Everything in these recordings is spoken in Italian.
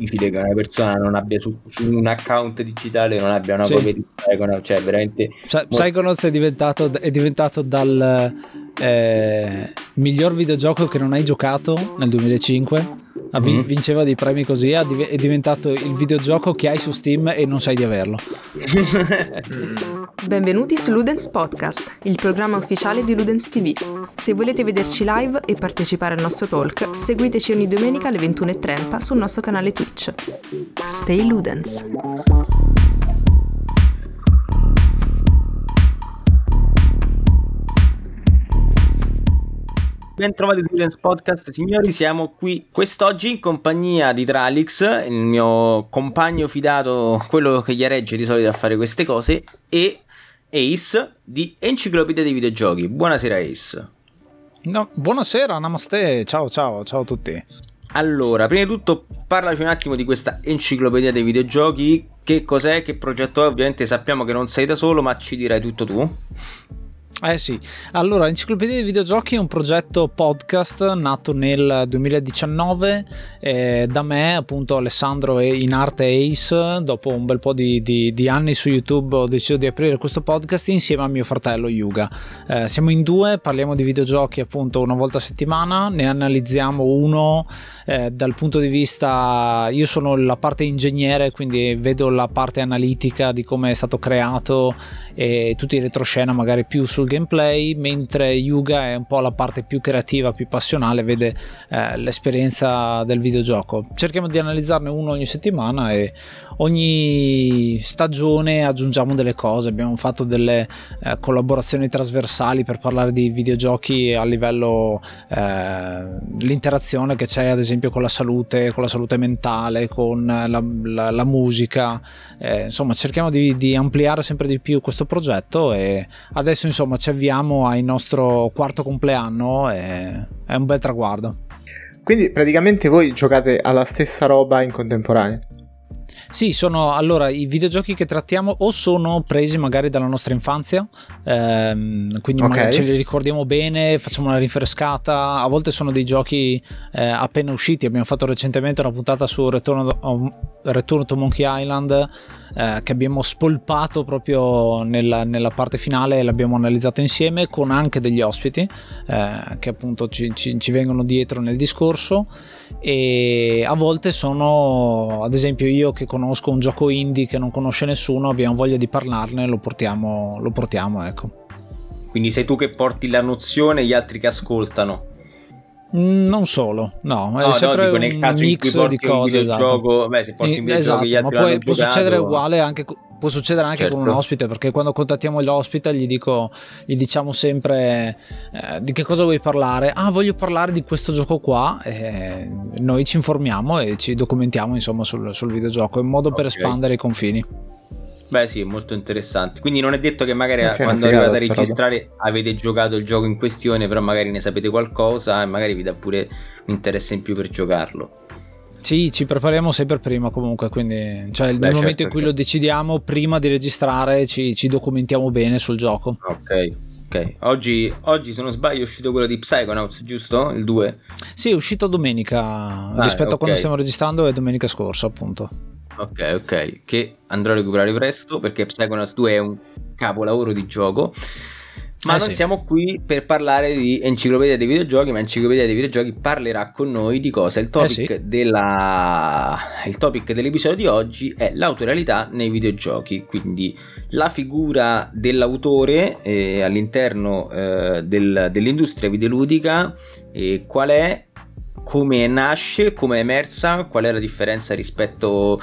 difficile che una persona non abbia su, su un account digitale non abbia una sì. copia di Psychonauts, cioè veramente... Molto... Psychonauts è diventato, è diventato dal eh, miglior videogioco che non hai giocato nel 2005 mm. vinceva dei premi così è diventato il videogioco che hai su Steam e non sai di averlo. Benvenuti su Ludens Podcast il programma ufficiale di Ludens TV se volete vederci live e partecipare al nostro talk seguiteci ogni domenica alle 21.30 sul nostro canale Twitch. Stay Ludens Bentrovati su Dance Podcast, signori. Siamo qui quest'oggi in compagnia di Tralix, il mio compagno fidato, quello che gli regge di solito a fare queste cose, e Ace di Enciclopedia dei Videogiochi. Buonasera, Ace. No, buonasera, namaste. Ciao, ciao, ciao a tutti. Allora, prima di tutto, parlaci un attimo di questa Enciclopedia dei Videogiochi. Che cos'è? Che progetto è? Ovviamente sappiamo che non sei da solo, ma ci dirai tutto tu. Eh sì, allora Enciclopedia dei Videogiochi è un progetto podcast nato nel 2019 eh, da me, appunto Alessandro e in arte Ace. Dopo un bel po' di, di, di, anni su YouTube ho deciso di aprire questo podcast insieme a mio fratello Yuga. Eh, siamo in due, parliamo di videogiochi appunto una volta a settimana, ne analizziamo uno eh, dal punto di vista, io sono la parte ingegnere, quindi vedo la parte analitica di come è stato creato e tutti i retroscena magari più sul gameplay, mentre Yuga è un po' la parte più creativa, più passionale, vede eh, l'esperienza del videogioco. Cerchiamo di analizzarne uno ogni settimana e ogni stagione aggiungiamo delle cose. Abbiamo fatto delle eh, collaborazioni trasversali per parlare di videogiochi a livello eh, l'interazione che c'è ad esempio con la salute, con la salute mentale, con la, la, la musica. Eh, insomma, cerchiamo di, di ampliare sempre di più questo progetto e adesso insomma ci avviamo al nostro quarto compleanno e è un bel traguardo. Quindi praticamente voi giocate alla stessa roba in contemporanea? Sì, sono allora i videogiochi che trattiamo o sono presi magari dalla nostra infanzia, ehm, quindi okay. magari ce li ricordiamo bene, facciamo una rinfrescata. A volte sono dei giochi eh, appena usciti. Abbiamo fatto recentemente una puntata su Return, of, Return to Monkey Island eh, che abbiamo spolpato proprio nella, nella, parte finale e l'abbiamo analizzato insieme con anche degli ospiti eh, che appunto ci, ci, ci vengono dietro nel discorso e a volte sono ad esempio io che conosco un gioco indie che non conosce nessuno abbiamo voglia di parlarne lo portiamo lo portiamo ecco quindi sei tu che porti la nozione e gli altri che ascoltano mm, non solo, no, è no, sempre no, dico, un mix di cose. Esatto. beh, se porti un esatto, gli altri ma poi può succedere uguale anche può succedere anche certo. con un certo. ospite perché quando contattiamo l'ospite gli, dico, gli diciamo sempre eh, di che cosa vuoi parlare ah voglio parlare di questo gioco qua e noi ci informiamo e ci documentiamo insomma sul, sul videogioco in modo okay. per espandere i confini Beh sì, è molto interessante. Quindi non è detto che magari quando arrivate a registrare roba. avete giocato il gioco in questione, però magari ne sapete qualcosa e magari vi dà pure un interesse in più per giocarlo. Sì, ci prepariamo sempre prima comunque, quindi cioè, Beh, nel certo momento in cui lo decidiamo, prima di registrare ci, ci documentiamo bene sul gioco. Ok. Ok, oggi, oggi, se non sbaglio è uscito quello di Psychonauts, giusto? Il 2? Sì, è uscito domenica, ah, rispetto okay. a quando stiamo registrando è domenica scorsa appunto. Ok, ok, che andrò a recuperare presto perché Psychonauts 2 è un capolavoro di gioco. Ma eh non sì. siamo qui per parlare di enciclopedia dei videogiochi, ma enciclopedia dei videogiochi parlerà con noi di cosa? Il topic, eh sì. della... Il topic dell'episodio di oggi è l'autorialità nei videogiochi, quindi la figura dell'autore eh, all'interno eh, del, dell'industria videoludica, qual è, come nasce, come è emersa, qual è la differenza rispetto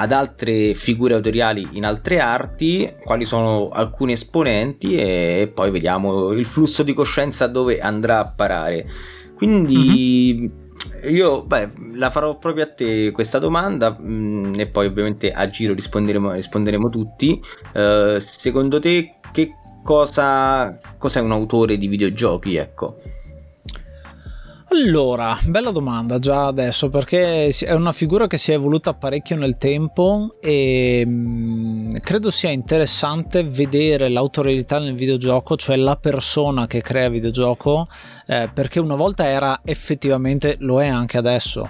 ad altre figure autoriali in altre arti, quali sono alcuni esponenti e poi vediamo il flusso di coscienza dove andrà a parare. Quindi mm-hmm. io beh, la farò proprio a te questa domanda mh, mm, e poi ovviamente a giro risponderemo, risponderemo tutti. Uh, secondo te che cosa cos'è un autore di videogiochi? Ecco. Allora, bella domanda già adesso perché è una figura che si è evoluta parecchio nel tempo e mm, credo sia interessante vedere l'autorialità nel videogioco, cioè la persona che crea videogioco, eh, perché una volta era effettivamente, lo è anche adesso,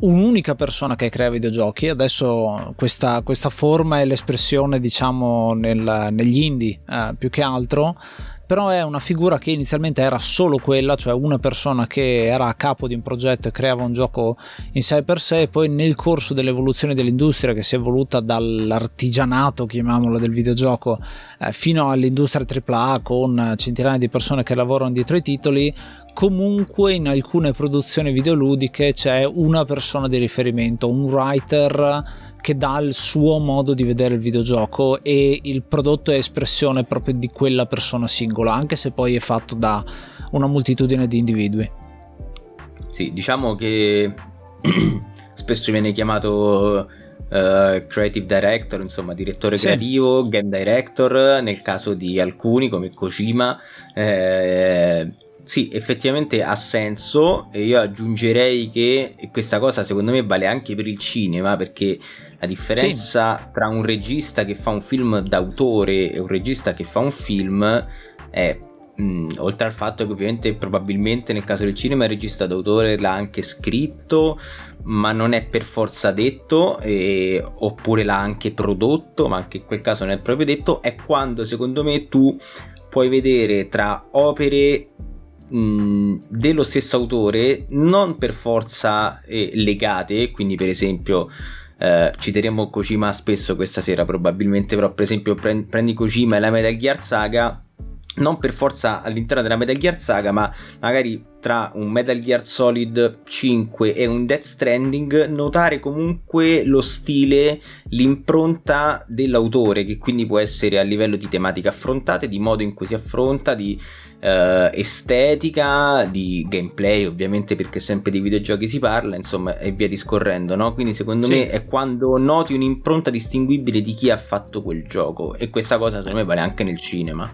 un'unica persona che crea videogiochi. Adesso questa, questa forma è l'espressione, diciamo, nel, negli indie eh, più che altro però è una figura che inizialmente era solo quella, cioè una persona che era a capo di un progetto e creava un gioco in sé per sé poi nel corso dell'evoluzione dell'industria che si è evoluta dall'artigianato, chiamiamolo, del videogioco eh, fino all'industria AAA con centinaia di persone che lavorano dietro ai titoli, comunque in alcune produzioni videoludiche c'è una persona di riferimento, un writer che dà il suo modo di vedere il videogioco e il prodotto è espressione proprio di quella persona singola, anche se poi è fatto da una moltitudine di individui. Sì, diciamo che spesso viene chiamato uh, creative director, insomma direttore sì. creativo, game director, nel caso di alcuni come Kojima. Eh, sì, effettivamente ha senso e io aggiungerei che questa cosa secondo me vale anche per il cinema perché la differenza sì. tra un regista che fa un film d'autore e un regista che fa un film è mh, oltre al fatto che ovviamente probabilmente nel caso del cinema il regista d'autore l'ha anche scritto ma non è per forza detto e, oppure l'ha anche prodotto ma anche in quel caso non è proprio detto è quando secondo me tu puoi vedere tra opere dello stesso autore, non per forza eh, legate, quindi per esempio eh, citeremo Kojima spesso questa sera probabilmente, però per esempio prendi, prendi Kojima e la Metal Gear Saga, non per forza all'interno della Metal Gear Saga, ma magari tra un Metal Gear Solid 5 e un Death Stranding, notare comunque lo stile, l'impronta dell'autore, che quindi può essere a livello di tematiche affrontate, di modo in cui si affronta, di eh, estetica, di gameplay, ovviamente perché sempre di videogiochi si parla, insomma, e via discorrendo, no? Quindi secondo sì. me è quando noti un'impronta distinguibile di chi ha fatto quel gioco e questa cosa secondo me vale anche nel cinema.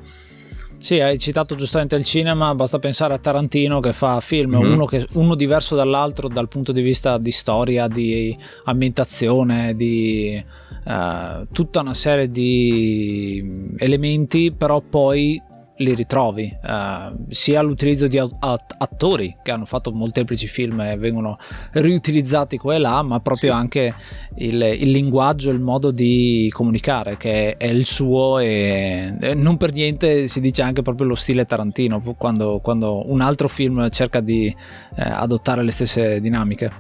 Sì, hai citato giustamente il cinema, basta pensare a Tarantino che fa film, mm-hmm. uno, che, uno, diverso dall'altro dal punto di vista di storia, di ambientazione, di uh, tutta una serie di elementi, però poi li ritrovi, uh, sia l'utilizzo di attori che hanno fatto molteplici film e vengono riutilizzati qua e là, ma proprio sì. anche il, il, linguaggio, il modo di comunicare che è il suo e, e, non per niente si dice anche proprio lo stile Tarantino quando, quando un altro film cerca di eh, adottare le stesse dinamiche.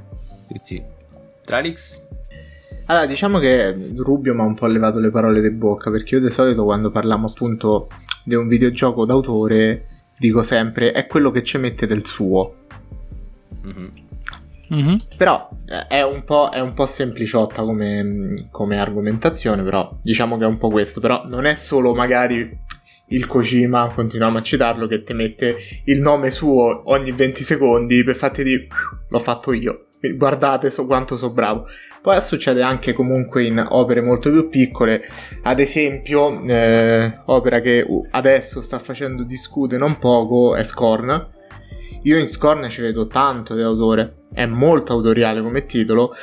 Sì. Tralix? Allora, diciamo che Rubio mi ha un po' levato le parole di bocca perché io di solito quando parliamo appunto di un videogioco d'autore dico sempre è quello che ci mette del suo. Mm-hmm. Mm-hmm. Però eh, è un, è un, po', sempliciotta come, come, argomentazione, però diciamo che è un po' questo. Però non è solo magari il Kojima, continuiamo a citarlo, che ti mette il nome suo ogni 20 secondi per farti dire l'ho fatto io guardate so quanto so bravo. Poi succede anche comunque in opere molto più piccole, ad esempio, eh, opera che adesso sta facendo discutere non poco è Scorn. Io in Scorn ci vedo tanto dell'autore, è molto autoriale come titolo,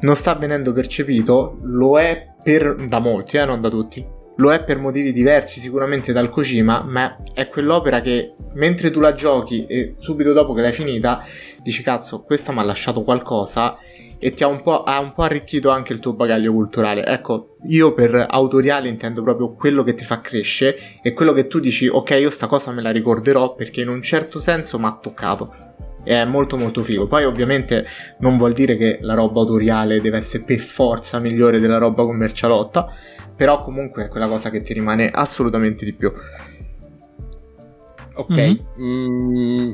non sta venendo percepito, lo è per, da molti, eh, non da tutti, lo è per motivi diversi sicuramente dal Kojima, ma è quell'opera che mentre tu la giochi e subito dopo che l'hai finita dici cazzo, questa mi ha lasciato qualcosa e ti ha un, ha un, po', arricchito anche il tuo bagaglio culturale. Ecco, io per autoriale intendo proprio quello che ti fa crescere e quello che tu dici ok, io sta cosa me la ricorderò perché in un certo senso mi ha toccato. È molto molto figo. Poi ovviamente non vuol dire che la roba autoriale deve essere per forza migliore della roba commercialotta però comunque è quella cosa che ti rimane assolutamente di più. Ok, mm-hmm. mm,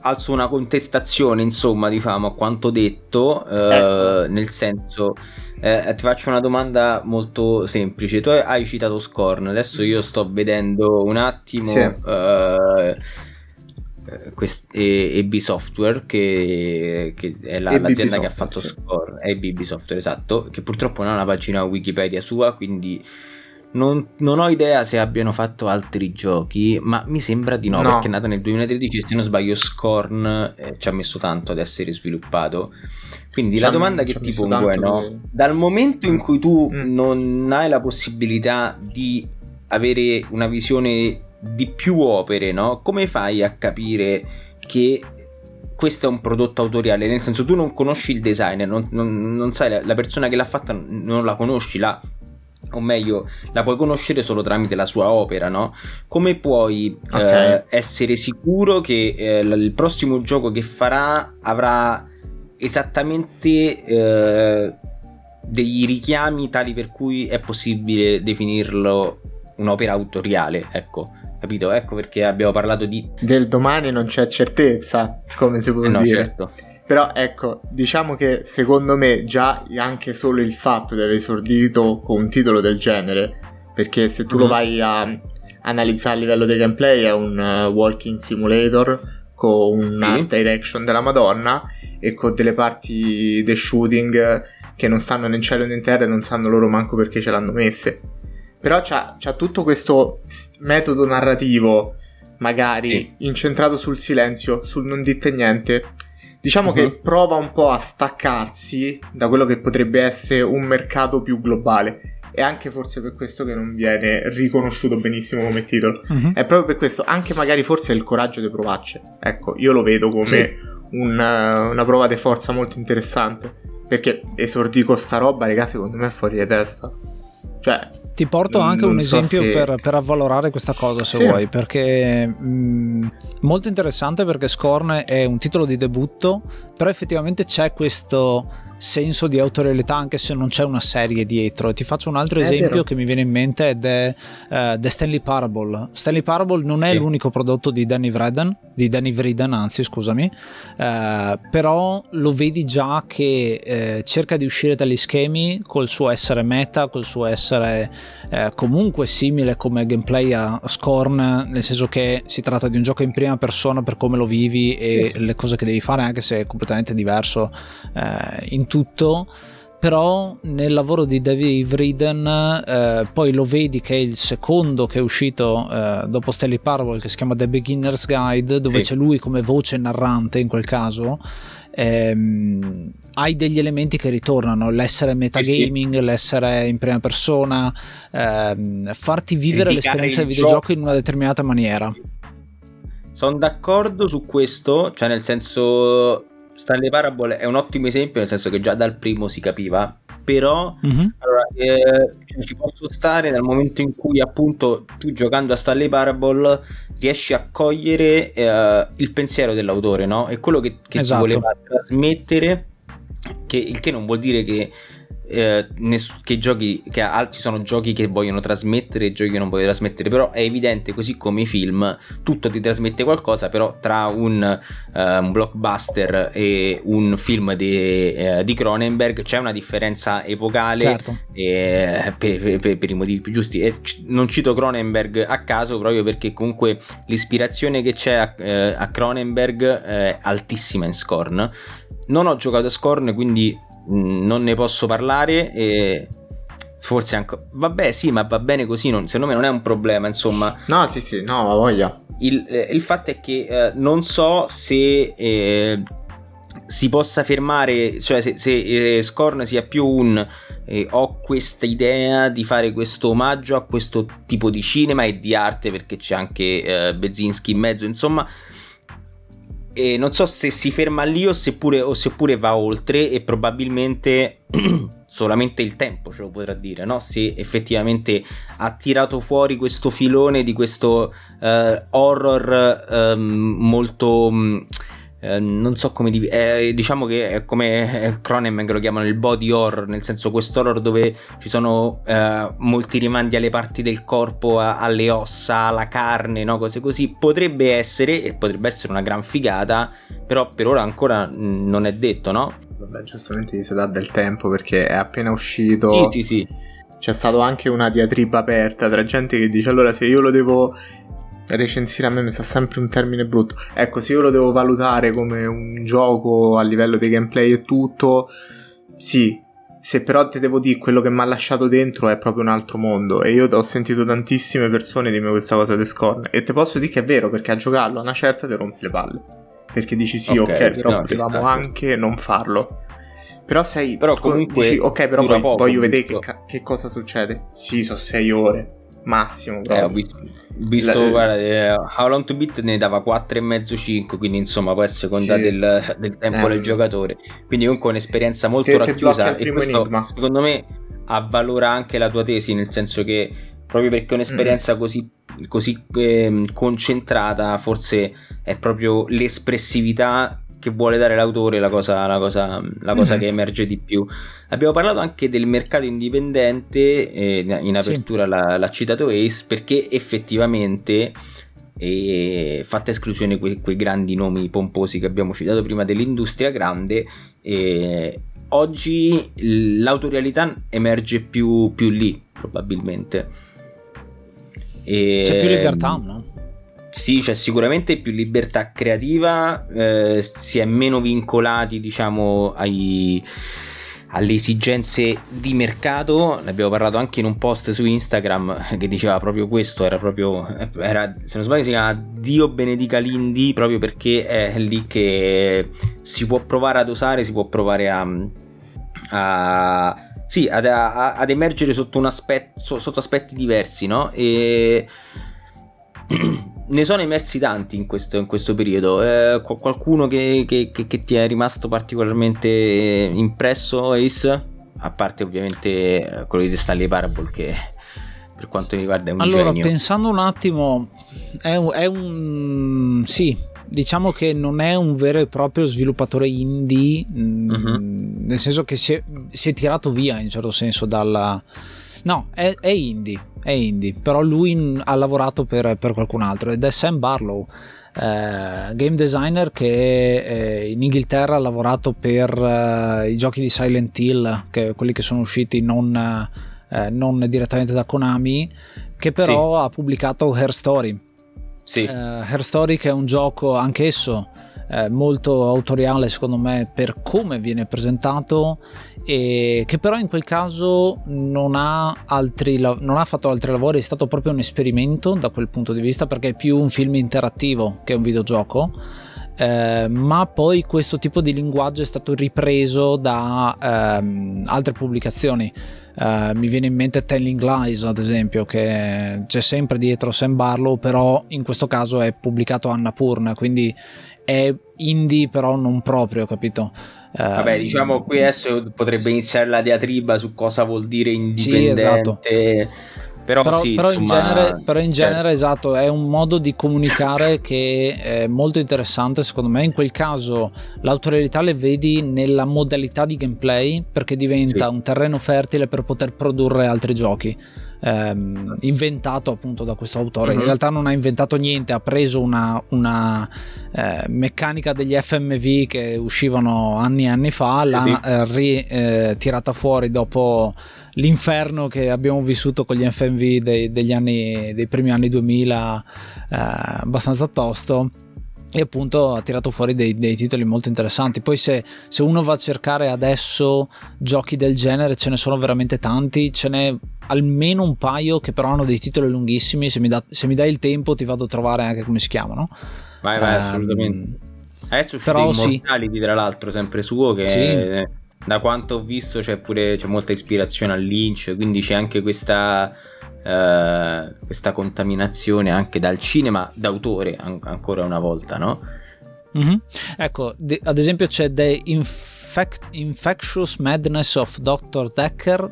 alzo una contestazione, insomma, diciamo, a quanto detto, eh, ecco. nel senso, eh, ti faccio una domanda molto semplice. Tu hai citato Scorn, adesso io sto vedendo un attimo... Sì. Eh, quest- EB Software che, che è la, l'azienda che ha fatto sì. Score EB Software esatto che purtroppo non ha una pagina Wikipedia sua quindi non, non, ho idea se abbiano fatto altri giochi ma mi sembra di no, no. perché è nato nel 2013 se non sbaglio Scorn eh, ci ha messo tanto ad essere sviluppato quindi ci la domanda che ti pongo è no? Che... dal momento in cui tu mm. non hai la possibilità di avere una visione di più opere, no? Come fai a capire che questo è un prodotto autoriale, nel senso tu non conosci il designer, non, non, non sai la, la, persona che l'ha fatta, non la conosci, la, o meglio, la puoi conoscere solo tramite la sua opera, no? Come puoi okay. eh, essere sicuro che eh, il prossimo gioco che farà avrà esattamente eh, degli richiami tali per cui è possibile definirlo un'opera autoriale, ecco capito? Ecco perché abbiamo parlato di... Del domani non c'è certezza, come si può eh no, dire. Certo. Però ecco, diciamo che secondo me già anche solo il fatto di aver esordito con un titolo del genere, perché se tu mm. lo vai a analizzare a livello di gameplay è un uh, walking simulator con una sì. direction della Madonna e con delle parti di shooting che non stanno né in cielo né in terra e non sanno loro manco perché ce l'hanno messe. Però c'ha, c'ha tutto questo metodo narrativo, magari sì. incentrato sul silenzio, sul non dite niente. Diciamo uh-huh. che mhm. prova un po' a staccarsi da quello che potrebbe essere un mercato più globale. E anche forse per questo che non viene riconosciuto benissimo come titolo. Uh-huh. È proprio per questo, anche magari forse il coraggio di provarci. Ecco, io lo vedo come sì. un, una prova di forza molto interessante. Perché esordì con sta roba, raga, secondo me è fuori di testa. Cioè, ti porto anche un esempio se... per, per, avvalorare questa cosa se sì. vuoi, perché mh, mm, molto interessante perché Scorn è un titolo di debutto, però effettivamente c'è questo senso di autorialità anche se non c'è una serie dietro. Ti faccio un altro è esempio vero. che mi viene in mente ed è uh, The Stanley Parable. Stanley Parable non sì. è l'unico prodotto di Danny Vreden, di Danny Vreden, anzi scusami, uh, però lo vedi già che uh, cerca di uscire dagli schemi col suo essere meta, col suo essere comunque simile come gameplay a Scorn, nel senso che si tratta di un gioco in prima persona per come lo vivi e sì. le cose che devi fare anche se è completamente diverso in tutto però nel lavoro di David Vriden eh, poi lo vedi che è il secondo che è uscito eh, dopo Stanley Parable che si chiama The Beginner's Guide dove sì. c'è lui come voce narrante in quel caso ehm, hai degli elementi che ritornano l'essere metagaming, sì, sì. l'essere in prima persona ehm, farti vivere l'esperienza del videogioco in una determinata maniera sono d'accordo su questo cioè nel senso Stanley Parable è un ottimo esempio, nel senso che già dal primo si capiva, però mm-hmm. allora, eh, cioè, ci posso stare nel momento in cui appunto tu giocando a Stanley Parable riesci a cogliere eh, il pensiero dell'autore, no? E quello che, che esatto. ti voleva trasmettere, che, il che non vuol dire che eh, ness- che giochi che altri sono giochi che vogliono trasmettere e giochi che non vogliono trasmettere però è evidente così come i film tutto ti trasmette qualcosa però tra un, uh, un blockbuster e un film di, uh, di, Cronenberg c'è una differenza epocale certo. eh, per, per, per, i motivi più giusti e c- non cito Cronenberg a caso proprio perché comunque l'ispirazione che c'è a, eh, a Cronenberg è altissima in Scorn non ho giocato a Scorn quindi non ne posso parlare e forse anche vabbè sì ma va bene così non, secondo me non è un problema insomma. No sì sì no ma voglia. Il, eh, il fatto è che eh, non so se eh, si possa fermare cioè se, se eh, Scorn sia più un eh, ho questa idea di fare questo omaggio a questo tipo di cinema e di arte perché c'è anche eh, Bezinski in mezzo insomma e non so se si ferma lì o seppure, o seppure va oltre e probabilmente solamente il tempo ce lo potrà dire, no? Se effettivamente ha tirato fuori questo filone di questo uh, horror um, molto... Um, eh, non so come di- eh, diciamo che è come eh, Cronenberg lo chiamano il body horror nel senso questo horror dove ci sono eh, molti rimandi alle parti del corpo a- alle ossa alla carne no? cose così potrebbe essere e potrebbe essere una gran figata però per ora ancora non è detto no? vabbè giustamente si dà del tempo perché è appena uscito sì sì sì c'è stata anche una diatriba aperta tra gente che dice allora se io lo devo recensire a me mi sa sempre un termine brutto. Ecco, se io lo devo valutare come un gioco a livello di gameplay e tutto, sì. Se però ti devo dire quello che mi ha lasciato dentro è proprio un altro mondo. E io ho sentito tantissime persone dirmi questa cosa di Scorn. E ti posso dire che è vero, perché a giocarlo a una certa ti rompi le palle. Perché dici sì, ok, okay però no, potevamo anche non farlo. Però sei. Però comunque. Dici, ok, però poi voglio vedere che, che, cosa succede. Sì, sono sei ore massimo. Eh, ho visto, visto La, guarda, eh, How Long to Beat ne dava 4,5-5, quindi insomma poi a seconda sì. del, del, tempo eh, del giocatore. Quindi comunque un'esperienza molto te, racchiusa te e questo enigma. secondo me avvalora anche la tua tesi, nel senso che proprio perché un'esperienza mm. così, così eh, concentrata, forse è proprio l'espressività che vuole dare l'autore la cosa, la cosa, la cosa mm-hmm. che emerge di più. Abbiamo parlato anche del mercato indipendente, eh, in apertura sì. l'ha, l'ha, citato Ace, perché effettivamente, eh, fatta esclusione quei, quei, grandi nomi pomposi che abbiamo citato prima dell'industria grande, eh, oggi l'autorialità emerge più, più lì, probabilmente. E, C'è più libertà, no? Sì, c'è sicuramente più libertà creativa, eh, si è meno vincolati, diciamo, ai, alle esigenze di mercato. Ne abbiamo parlato anche in un post su Instagram che diceva proprio questo, era proprio, era, se non sbaglio si chiama Dio benedica l'indie, proprio perché è lì che si può provare ad osare, si può provare a... a sì, ad, a, ad emergere sotto, aspetto, sotto aspetti diversi, no? E ne sono emersi tanti in questo, in questo periodo. Eh, qualcuno che, che, che, che, ti è rimasto particolarmente impresso, Ace? A parte ovviamente eh, quello di Stanley Parable che per quanto mi riguarda è un allora, genio. pensando un attimo, è un, è un... sì, diciamo che non è un vero e proprio sviluppatore indie, uh-huh. nel senso che si è, si è, tirato via in certo senso dalla... No, è, è indie è indie, però lui ha lavorato per, per qualcun altro ed è Sam Barlow, eh, game designer che eh, in Inghilterra ha lavorato per eh, i giochi di Silent Hill, che, quelli che sono usciti non, eh, non direttamente da Konami, che però sì. ha pubblicato Her Story. Sì. Eh, Her Story che è un gioco anch'esso eh, molto autoriale secondo me per come viene presentato e che però in quel caso non ha, altri, non ha fatto altri lavori, è stato proprio un esperimento da quel punto di vista perché è più un film interattivo che un videogioco. Eh, ma poi questo tipo di linguaggio è stato ripreso da ehm, altre pubblicazioni. Eh, mi viene in mente Telling Lies, ad esempio, che c'è sempre dietro Sam Barlow, però in questo caso è pubblicato Annapurna, quindi è indie, però non proprio, capito? Vabbè, ehm, diciamo qui adesso potrebbe iniziare la diatriba su cosa vuol dire indipendente. Sì, esatto. Però, però, sì, però, insomma, in genere, però in genere certo. esatto, è un modo di comunicare che è molto interessante secondo me. In quel caso l'autorialità le vedi nella modalità di gameplay perché diventa sì. un terreno fertile per poter produrre altri giochi ehm, inventato appunto da questo autore. Uh-huh. In mhm. realtà non ha inventato niente, ha preso una, una eh, meccanica degli FMV che uscivano anni e anni fa, l'ha eh, ritirata eh, fuori dopo l'inferno che abbiamo vissuto con gli FMV dei, degli anni, dei primi anni 2000 eh, abbastanza tosto e appunto ha tirato fuori dei, dei titoli molto interessanti. Poi se, se, uno va a cercare adesso giochi del genere ce ne sono veramente tanti, ce n'è almeno un paio che però hanno dei titoli lunghissimi, se mi, da, se mi dai il tempo ti vado a trovare anche come si chiamano. Vai, vai, um, assolutamente. Adesso però Immortality sì. tra l'altro sempre suo che... Sì. Da quanto ho visto c'è pure c'è molta ispirazione al Lynch, quindi c'è anche questa eh, questa contaminazione anche dal cinema d'autore an- ancora una volta, no? Mm-hmm. Ecco, de- ad esempio c'è The Infect- Infectious Madness of Dr. Decker,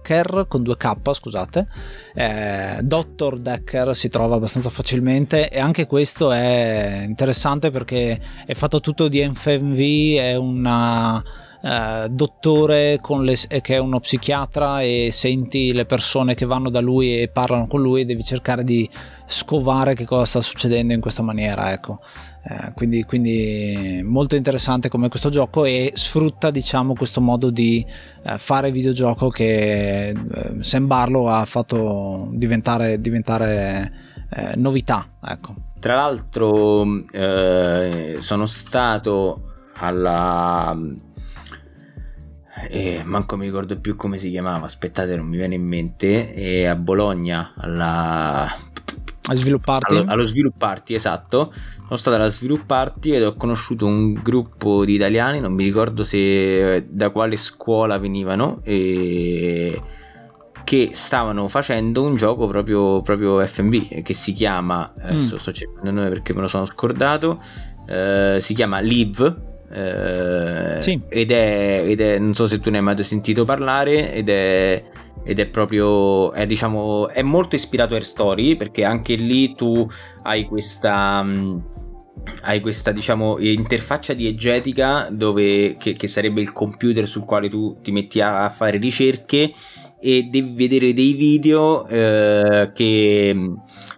Decker con due K, scusate. Eh, Dr. Decker si trova abbastanza facilmente e anche questo è interessante perché è fatto tutto di FMV, è una eh, dottore le, eh, che è uno psichiatra e senti le persone che vanno da lui e parlano con lui e devi cercare di scovare che cosa sta succedendo in questa maniera ecco eh, quindi, quindi, molto interessante come questo gioco e sfrutta diciamo questo modo di eh, fare videogioco che eh, Sam Barlow ha fatto diventare, diventare eh, novità ecco. tra l'altro eh, sono stato alla e manco mi ricordo più come si chiamava, aspettate, non mi viene in mente, e a Bologna alla... Allo, allo svilupparti, esatto. Sono stato alla svilupparti ed ho conosciuto un gruppo di italiani, non mi ricordo se da quale scuola venivano, e che stavano facendo un gioco proprio, proprio FMV che si chiama, adesso mm. sto cercando il nome perché me lo sono scordato, eh, si chiama Live. Eh, sì. ed, è, ed è, non so se tu ne hai mai sentito parlare, ed è, ed è proprio, è, diciamo, è molto ispirato a Air Story perché anche lì tu hai questa... Mm, hai questa diciamo interfaccia diegetica dove, che, che, sarebbe il computer sul quale tu ti metti a, a fare ricerche e devi vedere dei video eh, che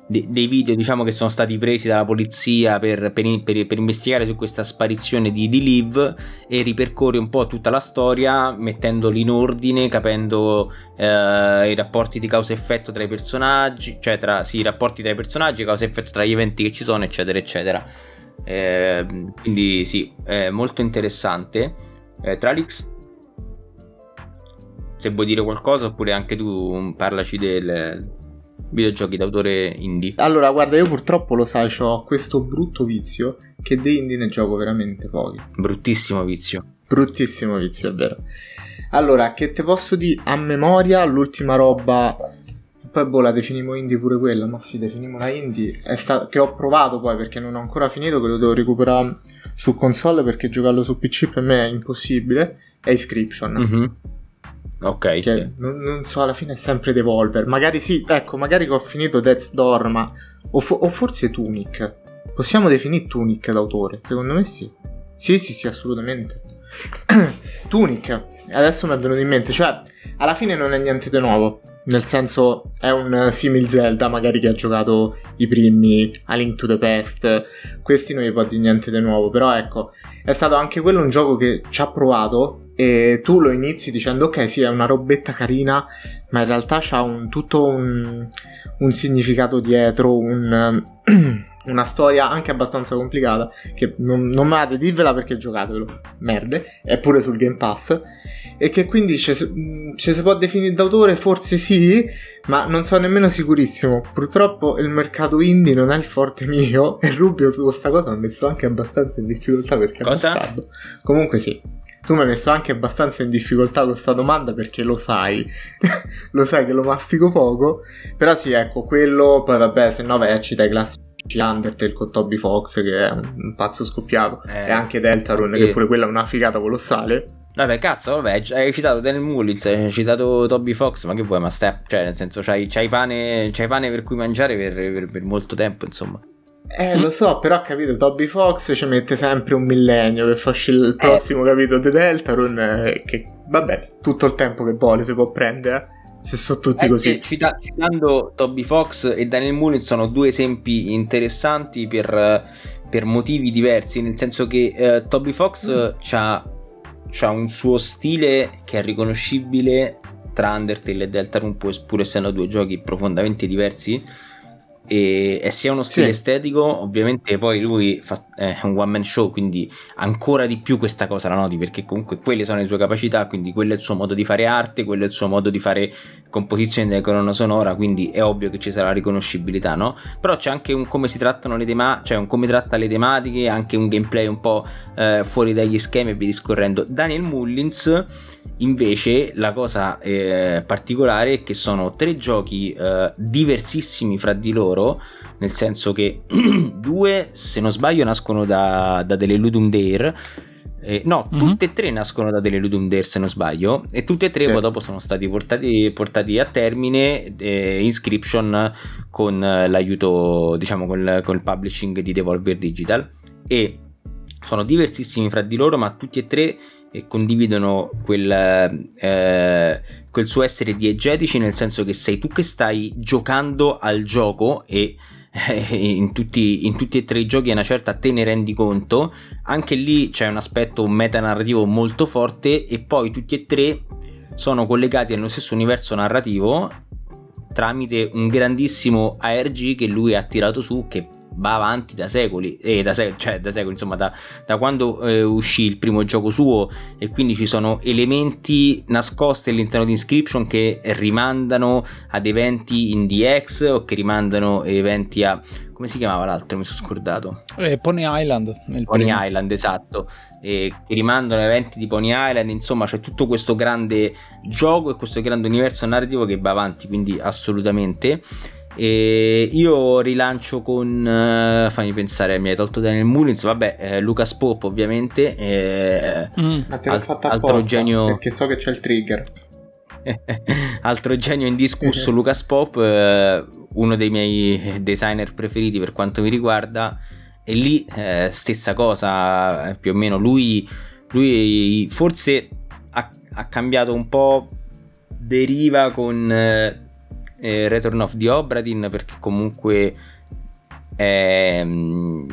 dei video diciamo che sono stati presi dalla polizia per, per, per, per investigare su questa sparizione di, di Liv e ripercorre un po' tutta la storia mettendoli in ordine capendo eh, i rapporti di causa-effetto tra i personaggi cioè tra sì, i rapporti tra i personaggi causa-effetto tra gli eventi che ci sono eccetera eccetera eh, quindi sì è molto interessante eh, Tralix se vuoi dire qualcosa oppure anche tu parlaci del videogiochi d'autore indie. Allora, guarda, io purtroppo lo sai, ho questo brutto vizio che di indie ne gioco veramente pochi. Bruttissimo vizio. Bruttissimo vizio, è vero. Allora, che te posso dire a memoria l'ultima roba poi boh la definimo indie pure quella, ma sì, definimo la indie, è sta- che ho provato poi perché non ho ancora finito, che lo devo recuperare su console perché giocarlo su PC per me è impossibile, è Inscription. Mm-hmm. Ok. Che non, non, so, alla fine è sempre Devolver. Magari sì, ecco, magari che ho finito Death's Door, ma... O, fo- o forse Tunic. Possiamo definire Tunic d'autore? Secondo me sì. Sì, sì, sì, assolutamente. Tunic, adesso mi è venuto in mente, cioè, alla fine non è niente di nuovo. Nel senso, è un simil Zelda, magari che ha giocato i primi A Link to the Past. Questi non gli può dire niente di nuovo, però ecco, è stato anche quello un gioco che ci ha provato e tu lo inizi dicendo ok sì è una robetta carina ma in realtà c'ha un, tutto un, un significato dietro un, una storia anche abbastanza complicata che non, non me la dirvela perché giocatelo merde è pure sul Game Pass e che quindi ci, ci si può definire d'autore? Forse sì ma non sono nemmeno sicurissimo. Purtroppo il mercato indie non è il forte mio e Rubio su questa cosa mi ha messo anche abbastanza in difficoltà perché cosa? comunque sì. Tu mi hai messo anche abbastanza in difficoltà con questa domanda perché lo sai, lo sai che lo mastico poco, però sì, ecco, quello, poi vabbè, se no vai a citare i classici Undertale con Toby Fox che è un pazzo scoppiato, eh, e anche Deltarune eh. che pure quella è una figata colossale. Vabbè, cazzo, vabbè, hai citato Daniel Mullins, hai citato Toby Fox, ma che vuoi, ma stai, cioè, nel senso, c'hai, c'hai, pane, c'hai pane per cui mangiare per, per, per molto tempo, insomma. Eh, lo so, però ho capito, Toby Fox ci mette sempre un millennio per farci il eh. prossimo eh. capito di Deltarune, eh, che vabbè, tutto il tempo che vuole si può prendere, eh, se sono tutti eh, così. Cita- citando Toby Fox e Daniel Mullins sono due esempi interessanti per, per motivi diversi, nel senso che eh, Toby Fox mm. ha un suo stile che è riconoscibile tra Undertale e Deltarune, pur essendo due giochi profondamente diversi e, e sia uno stile sì. estetico ovviamente poi lui fa, è un one man show quindi ancora di più questa cosa la noti perché comunque quelle sono le sue capacità quindi quello è il suo modo di fare arte quello è il suo modo di fare composizione della colonna sonora quindi è ovvio che ci sarà riconoscibilità no? però c'è anche un come si trattano le tematiche cioè un come tratta le tematiche anche un gameplay un po' eh, fuori dagli schemi e via discorrendo Daniel Mullins Invece la cosa eh, particolare è che sono tre giochi eh, diversissimi fra di loro, nel senso che due, se non sbaglio, nascono da, da delle Ludum Dare. Eh, no, mm-hmm. tutte e tre nascono da delle Ludum Dare se non sbaglio e tutte e tre sì. poi dopo sono stati portati, portati a termine eh, Inscription con l'aiuto, diciamo, con, con il publishing di Devolver Digital e sono diversissimi fra di loro ma tutti e tre e condividono quel, eh, quel, suo essere diegetici nel senso che sei tu che stai giocando al gioco e eh, in, tutti, in, tutti, e tre i giochi a una certa te ne rendi conto anche lì c'è un aspetto metanarrativo molto forte e poi tutti e tre sono collegati allo stesso universo narrativo tramite un grandissimo ARG che lui ha tirato su che va avanti da secoli, eh, da, sec- cioè da secoli, insomma, da, da quando eh, uscì il primo gioco suo e quindi ci sono elementi nascosti all'interno di Inscription che rimandano ad eventi in DX o che rimandano eventi a come si chiamava l'altro? Mi sono scordato. Eh, Pony Island. Pony primo. Island, esatto. Eh, che rimandano eventi di Pony Island. Insomma, c'è tutto questo grande gioco e questo grande universo narrativo che va avanti, quindi assolutamente. E io rilancio con uh, fammi pensare mi hai tolto Daniel Mullins vabbè eh, Lucas Pope ovviamente eh, mm. ma te l'ho al- fatta altro genio perché so che c'è il trigger altro genio indiscusso Lucas Pope eh, uno dei miei designer preferiti per quanto mi riguarda e lì eh, stessa cosa eh, più o meno lui, lui forse ha, ha cambiato un po' deriva con eh, Return of the Obradin perché comunque è, mm,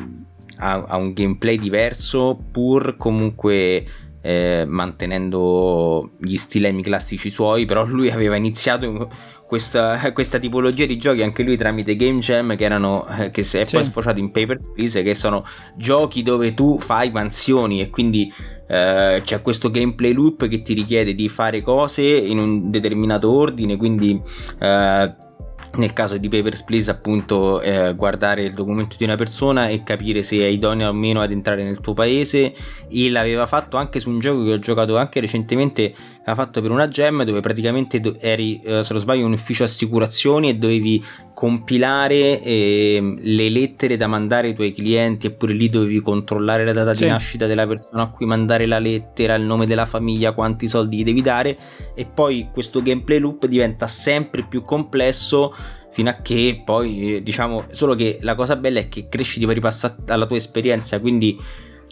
ha, ha, un gameplay diverso pur comunque eh, mantenendo gli stilemi classici suoi però lui aveva iniziato questa, questa, tipologia di giochi anche lui tramite Game Jam che erano eh, che è sì. poi sfociato in Papers, Please che sono giochi dove tu fai mansioni e quindi eh, c'è questo gameplay loop che ti richiede di fare cose in un determinato ordine quindi eh, nel caso di Papers, Please appunto eh, guardare il documento di una persona e capire se è idonea o meno ad entrare nel tuo paese. E l'aveva fatto anche su un gioco che ho giocato anche recentemente aveva fatto per una gem dove praticamente eri eh, se non sbaglio un ufficio assicurazioni e dovevi compilare eh, le lettere da mandare ai tuoi clienti eppure lì dovevi controllare la data sì. di nascita della persona a cui mandare la lettera il nome della famiglia quanti soldi gli devi dare e poi questo gameplay loop diventa sempre più complesso fino a che poi eh, diciamo solo che la cosa bella è che cresci di pari passo alla tua esperienza quindi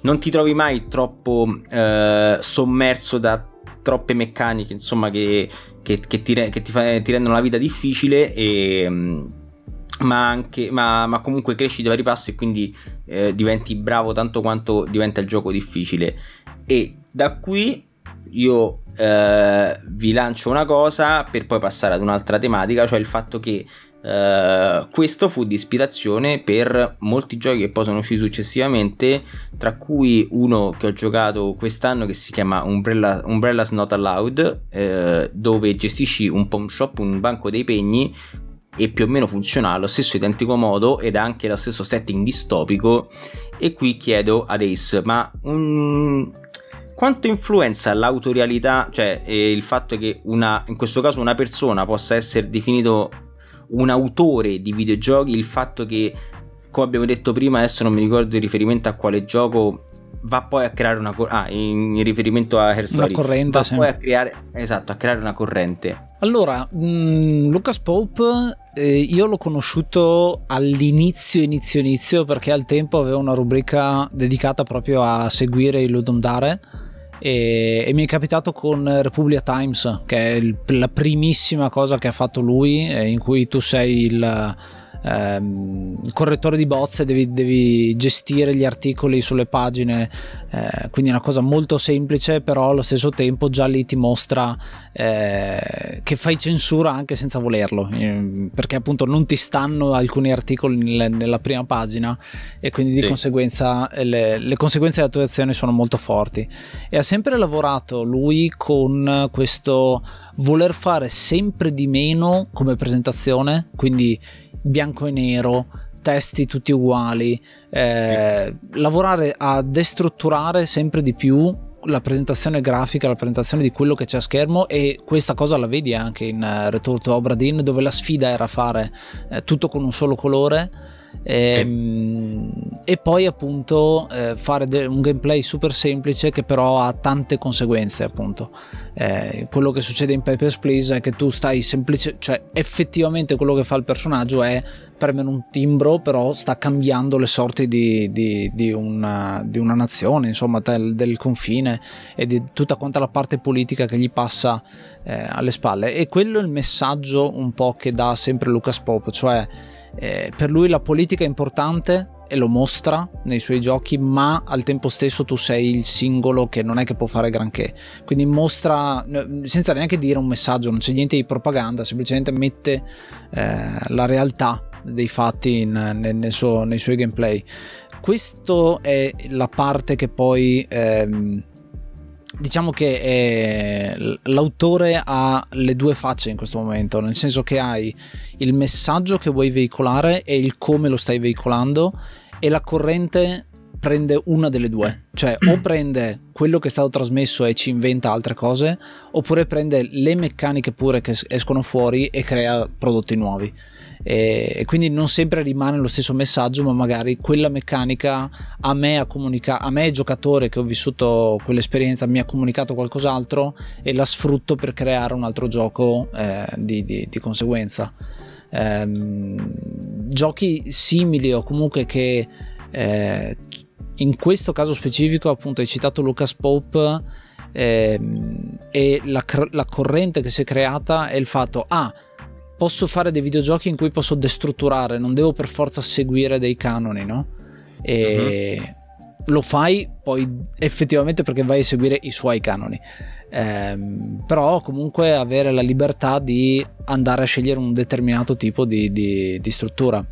non ti trovi mai troppo eh, sommerso da troppe meccaniche insomma che, che, che, ti, che ti, fa, ti, rendono la vita difficile e, mm, ma, anche, ma, ma comunque cresci di pari passo e quindi eh, diventi bravo tanto quanto diventa il gioco difficile. E da qui io eh, vi lancio una cosa per poi passare ad un'altra tematica cioè il fatto che Uh, questo fu di ispirazione per molti giochi che poi sono usciti successivamente, tra cui uno che ho giocato quest'anno che si chiama Umbrella, Umbrella's Not Allowed, uh, dove gestisci un pawn shop, un banco dei pegni e più o meno funziona allo stesso identico modo ed ha anche lo stesso setting distopico. E qui chiedo ad Ace, ma un, quanto influenza l'autorialità, cioè eh, il fatto che una, in questo caso una persona possa essere definito un autore di videogiochi, il fatto che, come abbiamo detto prima, adesso non mi ricordo il riferimento a quale gioco, va poi a creare una corrente. Ah, in, riferimento a Hair Story, una corrente, va sì. poi a creare, esatto, a creare una corrente. Allora, mh, mm, Lucas Pope eh, io l'ho conosciuto all'inizio, inizio, inizio, perché al tempo aveva una rubrica dedicata proprio a seguire il Ludum Dare e, e, mi è capitato con Repubblica Times che è il, la primissima cosa che ha fatto lui eh, in cui tu sei il ehm, correttore di bozze, devi, devi, gestire gli articoli sulle pagine, eh, quindi è una cosa molto semplice, però allo stesso tempo già lì ti mostra eh, che fai censura anche senza volerlo, eh, perché appunto non ti stanno alcuni articoli nelle, nella prima pagina e quindi di sì. conseguenza le, le conseguenze della tua azione sono molto forti. E ha sempre lavorato lui con questo voler fare sempre di meno come presentazione, quindi bianco e nero, testi tutti uguali, eh, lavorare a destrutturare sempre di più la presentazione grafica, la presentazione di quello che c'è a schermo e questa cosa la vedi anche in uh, Return to Obradin dove la sfida era fare eh, tutto con un solo colore e, ehm, e poi appunto eh, fare de- un gameplay super semplice che però ha tante conseguenze appunto. Eh, quello che succede in Papers, Please è che tu stai semplice cioè effettivamente quello che fa il personaggio è premere un timbro però sta cambiando le sorti di, di, di, una, di una, nazione insomma del, del, confine e di tutta quanta la parte politica che gli passa eh, alle spalle. E quello è il messaggio un po' che dà sempre Lucas Pope cioè eh, per lui la politica è importante e lo mostra nei suoi giochi, ma al tempo stesso tu sei il singolo che non è che può fare granché. Quindi mostra, senza neanche dire un messaggio, non c'è niente di propaganda, semplicemente mette eh, la realtà dei fatti in, nel, nel suo, nei suoi gameplay. Questa è la parte che poi ehm, diciamo che eh, l'autore ha le due facce in questo momento, nel senso che hai il messaggio che vuoi veicolare e il come lo stai veicolando e la corrente prende una delle due, cioè o prende quello che è stato trasmesso e ci inventa altre cose, oppure prende le meccaniche pure che escono fuori e crea prodotti nuovi e, quindi non sempre rimane lo stesso messaggio ma magari quella meccanica a me ha comunicato a me giocatore che ho vissuto quell'esperienza mi ha comunicato qualcos'altro e la sfrutto per creare un altro gioco eh, di, di, di, conseguenza. Ehm, giochi simili o comunque che eh, in questo caso specifico appunto hai citato Lucas Pope eh, e la, la, corrente che si è creata è il fatto ah posso fare dei videogiochi in cui posso destrutturare, non devo per forza seguire dei canoni, no? E uh-huh. lo fai poi effettivamente perché vai a seguire i suoi canoni. Eh, però comunque avere la libertà di andare a scegliere un determinato tipo di, di, di struttura.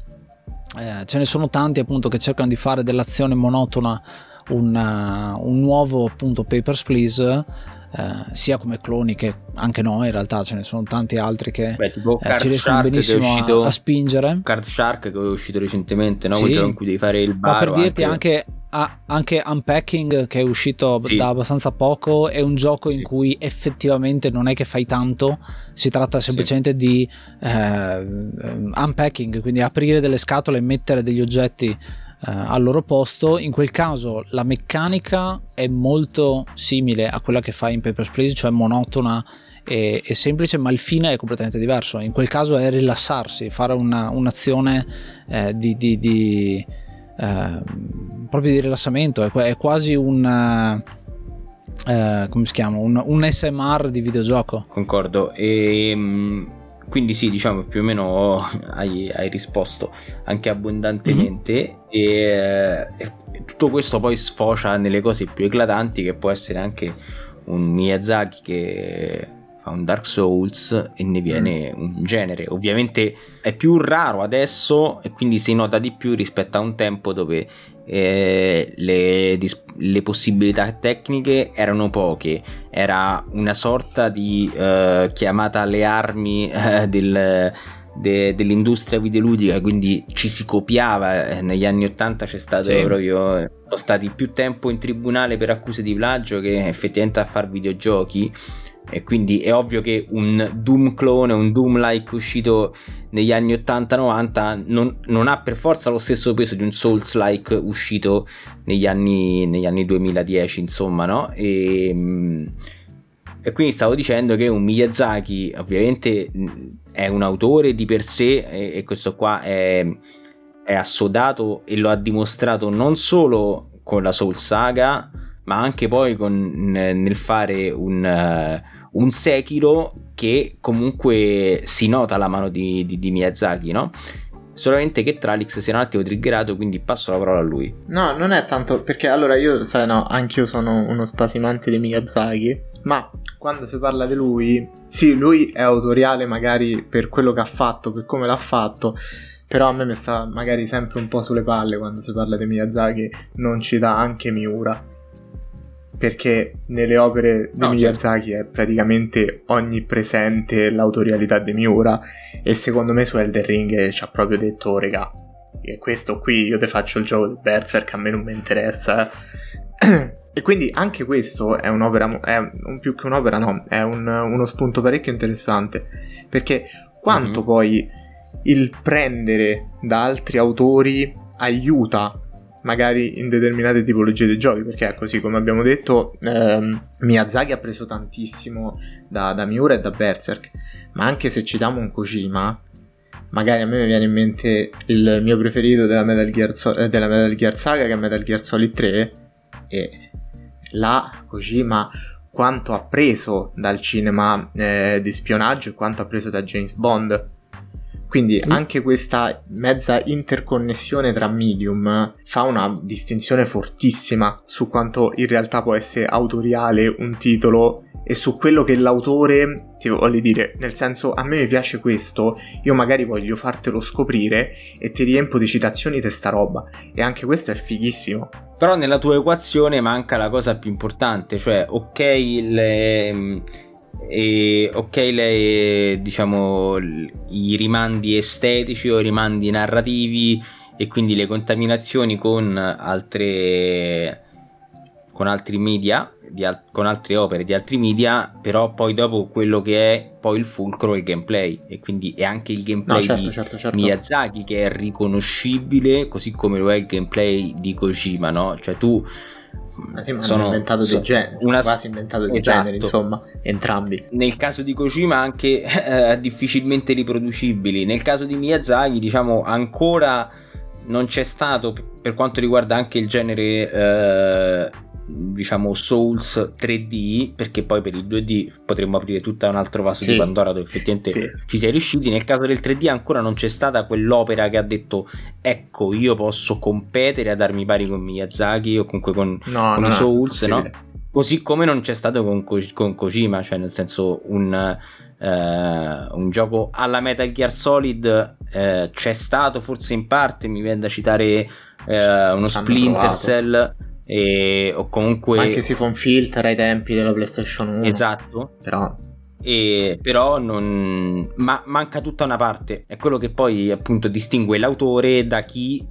Eh, ce ne sono tanti appunto che cercano di fare dell'azione monotona un, un nuovo appunto Papers, Please eh, sia come cloni che anche noi in realtà ce ne sono tanti altri che Beh, tipo eh, ci riescono Shark benissimo uscito, a, a, spingere Card Shark che è uscito recentemente no? sì. in cui devi fare il bar ma per dirti anche, anche, anche Unpacking che è uscito sì. da abbastanza poco è un gioco sì. in cui effettivamente non è che fai tanto si tratta semplicemente sì. di eh, unpacking quindi aprire delle scatole e mettere degli oggetti al loro posto. In quel caso la meccanica è molto simile a quella che fai in Papers, Please, cioè monotona e, e, semplice, ma il fine è completamente diverso. In quel caso è rilassarsi, fare una, un'azione eh, di, di, di eh, proprio di rilassamento, è, è quasi un. Uh, come si chiama? Un, un, SMR di videogioco. Concordo. E, ehm, quindi sì, diciamo più o meno hai, hai risposto anche abbondantemente mm-hmm. e, e, tutto questo poi sfocia nelle cose più eclatanti che può essere anche un Miyazaki che fa un Dark Souls e ne viene mm. un genere. Ovviamente è più raro adesso e quindi si nota di più rispetto a un tempo dove eh, le, le, possibilità tecniche erano poche, era una sorta di eh, chiamata alle armi eh, del, de, dell'industria videoludica, quindi ci si copiava. Eh, negli anni 80 c'è stato sì. proprio. Sono stati più tempo in tribunale per accuse di plagio che effettivamente a fare videogiochi e quindi è ovvio che un Doom clone, un Doom like uscito negli anni 80-90 non, non, ha per forza lo stesso peso di un Souls like uscito negli anni, negli anni 2010, insomma, no? E, e, quindi stavo dicendo che un Miyazaki ovviamente è un autore di per sé e, e questo qua è, è assodato e lo ha dimostrato non solo con la Soul Saga ma anche poi con, nel fare un, uh, un Sekiro che comunque si nota la mano di, di, di Miyazaki, no? Solamente che Tralix sia un attimo triggerato, quindi passo la parola a lui. No, non è tanto perché allora io, sai, no, anch'io sono uno spasimante di Miyazaki, ma quando si parla di lui, sì, lui è autoriale magari per quello che ha fatto, per come l'ha fatto, però a me mi sta magari sempre un po' sulle palle quando si parla di Miyazaki, non ci dà anche Miura perché nelle opere di no, Miyazaki certo. è praticamente onnipresente l'autorialità di Miura e secondo me su Elden Ring ci ha proprio detto oh, regà e questo qui io ti faccio il gioco di Berserk a me non mi interessa e quindi anche questo è un'opera è un, più che un'opera no è un, uno spunto parecchio interessante perché quanto mm-hmm. poi il prendere da altri autori aiuta magari in determinate tipologie di giochi, perché così come abbiamo detto ehm, Miyazaki ha preso tantissimo da, da, Miura e da Berserk, ma anche se citiamo un Kojima, magari a me mi viene in mente il mio preferito della Metal Gear, eh, della Metal Gear Saga che è Metal Gear Solid 3 e là Kojima quanto ha preso dal cinema eh, di spionaggio e quanto ha preso da James Bond quindi mm. anche questa mezza interconnessione tra medium fa una distinzione fortissima su quanto in realtà può essere autoriale un titolo e su quello che l'autore ti voglio dire, nel senso a me mi piace questo, io magari voglio fartelo scoprire e ti riempo di citazioni di sta roba e anche questo è fighissimo. Però nella tua equazione manca la cosa più importante, cioè ok le, e ok le, diciamo i rimandi estetici o i rimandi narrativi e quindi le contaminazioni con altre con altri media al- con altre opere di altri media, però poi dopo quello che è poi il fulcro è il gameplay e quindi è anche il gameplay no, certo, di certo, certo. Miyazaki che è riconoscibile, così come lo è il gameplay di Kojima, no? Cioè tu sì, sono inventato so, di genere, una... quasi inventato di esatto. genere, insomma, entrambi. Nel caso di Kojima anche eh, difficilmente riproducibili. Nel caso di Miyazaki, diciamo, ancora non c'è stato per quanto riguarda anche il genere eh, diciamo Souls 3D perché poi per il 2D potremmo aprire tutta un altro vaso sì. di Pandora dove effettivamente sì. ci si è riusciti nel caso del 3D ancora non c'è stata quell'opera che ha detto ecco io posso competere a darmi pari con Miyazaki o comunque con, no, con no, i Souls no? così come non c'è stato con, con Kojima cioè nel senso un, eh, un gioco alla Metal Gear Solid eh, c'è stato forse in parte mi viene da citare eh, uno Splinter Cell e, o comunque... Anche si fa un filter ai tempi della PlayStation 1. Esatto. Però... E, però non... Ma manca tutta una parte. È quello che poi appunto distingue l'autore da chi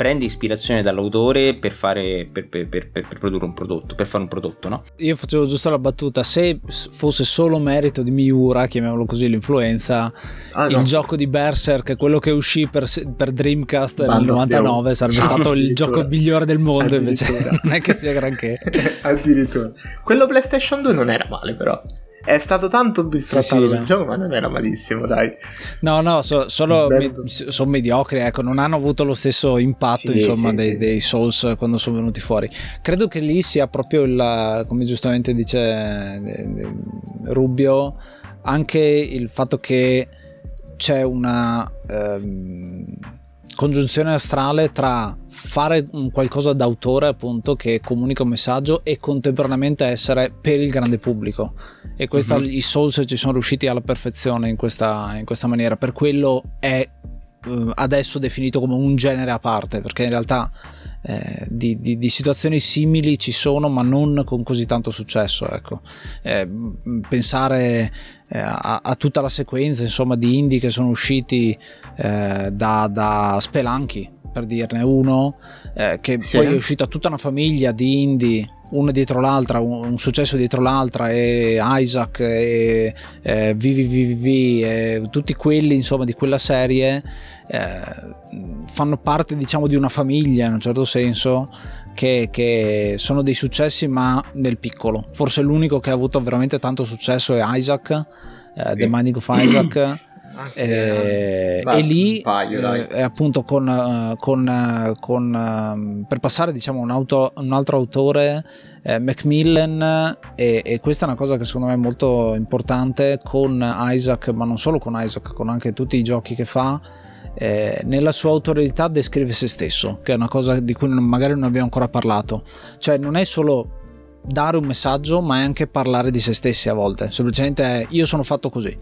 prende ispirazione dall'autore per, fare, per, per, per, produrre un prodotto, per fare un prodotto, no? Io facevo giusto la battuta, se fosse solo merito di Miura, chiamiamolo così, l'influenza, ah, il no. gioco di Berserk, quello che uscì per, per Dreamcast Bando, nel 99, abbiamo... sarebbe stato il gioco migliore del mondo, invece non è che sia granché. Addirittura. Quello PlayStation 2 non era male però. È stato tanto bistrattato sì, sì, il gioco, ma non era malissimo, dai. No, no, so, solo me, sono mediocri, ecco, non hanno avuto lo stesso impatto, sì, insomma, dei, dei, Souls quando sono venuti fuori. Credo che lì sia proprio il, come giustamente dice eh, Rubio, anche il fatto che c'è una... Ehm, congiunzione astrale tra fare qualcosa d'autore appunto che comunica un messaggio e contemporaneamente essere per il grande pubblico e questa, mm-hmm. i Souls ci sono riusciti alla perfezione in questa, in questa maniera per quello è uh, adesso definito come un genere a parte perché in realtà eh, di, di, di, situazioni simili ci sono ma non con così tanto successo ecco. eh, pensare eh, a, a, tutta la sequenza insomma, di indie che sono usciti eh, da, da Spelunky per dirne uno eh, che sì. poi è uscita tutta una famiglia di indie una dietro l'altra, un, successo dietro l'altra, e Isaac, e, e VVVV, e tutti quelli insomma di quella serie eh, fanno parte diciamo di una famiglia in un certo senso che, che, sono dei successi ma nel piccolo. Forse l'unico che ha avuto veramente tanto successo è Isaac, eh, sì. The Mining of Isaac. eh, e lì paio, eh, appunto con, eh, con, eh, con ehm, per passare diciamo un, auto, un altro autore eh, Macmillan e, e, questa è una cosa che secondo me è molto importante con Isaac ma non solo con Isaac con anche tutti i giochi che fa eh, nella sua autorità descrive se stesso, che è una cosa di cui magari non abbiamo ancora parlato. Cioè non è solo dare un messaggio, ma è anche parlare di se stessi a volte. Semplicemente è io sono fatto così.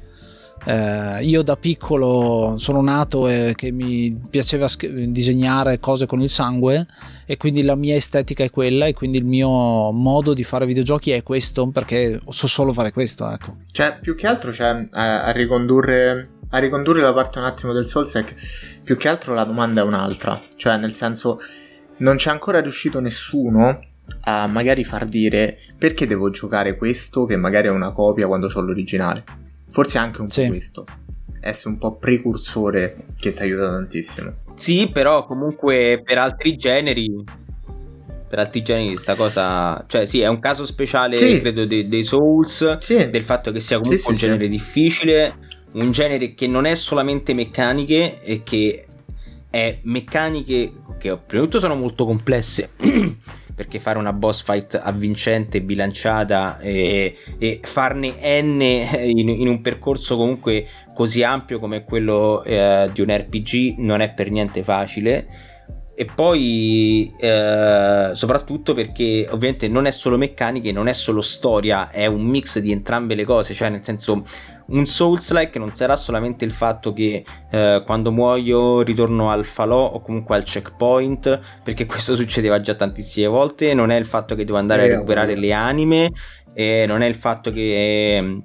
Eh, io da piccolo sono nato e che mi piaceva disegnare cose con il sangue e quindi la mia estetica è quella e quindi il mio modo di fare videogiochi è questo perché so solo fare questo. Ecco. Cioè, più che altro cioè, a, a ricondurre a ricondurre la parte un attimo del Soulsec, più che altro la domanda è un'altra, cioè nel senso non c'è ancora riuscito nessuno a magari far dire perché devo giocare questo che magari è una copia quando ho l'originale. Forse anche un sì. po' questo. Essere un po' precursore che ti aiuta tantissimo. Sì, però comunque per altri generi per altri generi questa cosa cioè sì è un caso speciale sì. credo dei, dei Souls sì. del fatto che sia comunque sì, un genere difficile un genere che non è solamente meccaniche e che è meccaniche che prima di tutto sono molto complesse perché fare una boss fight avvincente, bilanciata e, e farne n in, in, un percorso comunque così ampio come quello eh, di un RPG non è per niente facile. E poi eh, soprattutto perché ovviamente non è solo meccanica, non è solo storia, è un mix di entrambe le cose, cioè nel senso un Souls-like non sarà solamente il fatto che eh, quando muoio ritorno al falò o comunque al checkpoint, perché questo succedeva già tantissime volte, non è il fatto che devo andare a recuperare le anime, eh, non è il fatto che,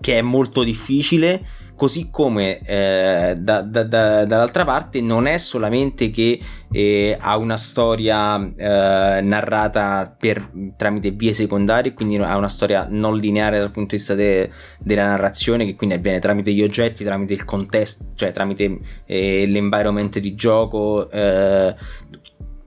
che è molto difficile così come eh, da, da, da, dall'altra parte non è solamente che eh, ha una storia eh, narrata per, tramite vie secondarie, quindi ha una storia non lineare dal punto di vista de, della narrazione, che quindi avviene tramite gli oggetti, tramite il contesto, cioè tramite eh, l'environment di gioco.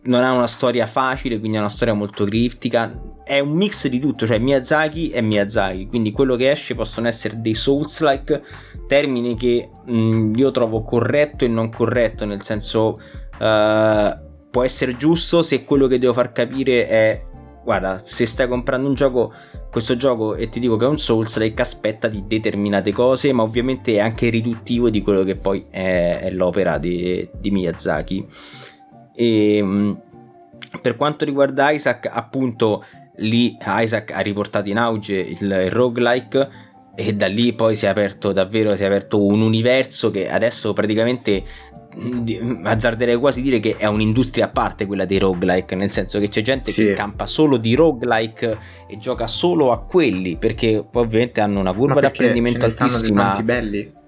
Non ha una storia facile, quindi è una storia molto criptica. È un mix di tutto, cioè Miyazaki è Miyazaki, quindi quello che esce possono essere dei Souls-like, termini che mh, mm, io trovo corretto e non corretto, nel senso uh, può essere giusto se quello che devo far capire è guarda, se stai comprando un gioco, questo gioco e ti dico che è un Souls-like, aspetta di determinate cose, ma ovviamente è anche riduttivo di quello che poi è, è l'opera di, di Miyazaki. E ehm, per quanto riguarda Isaac, appunto, lì Isaac ha riportato in auge il, roguelike e da lì poi si è aperto davvero si è aperto un universo che adesso praticamente azzarderei quasi dire che è un'industria a parte quella dei roguelike nel senso che c'è gente sì. che campa solo di roguelike e gioca solo a quelli perché poi ovviamente hanno una curva di apprendimento altissima belli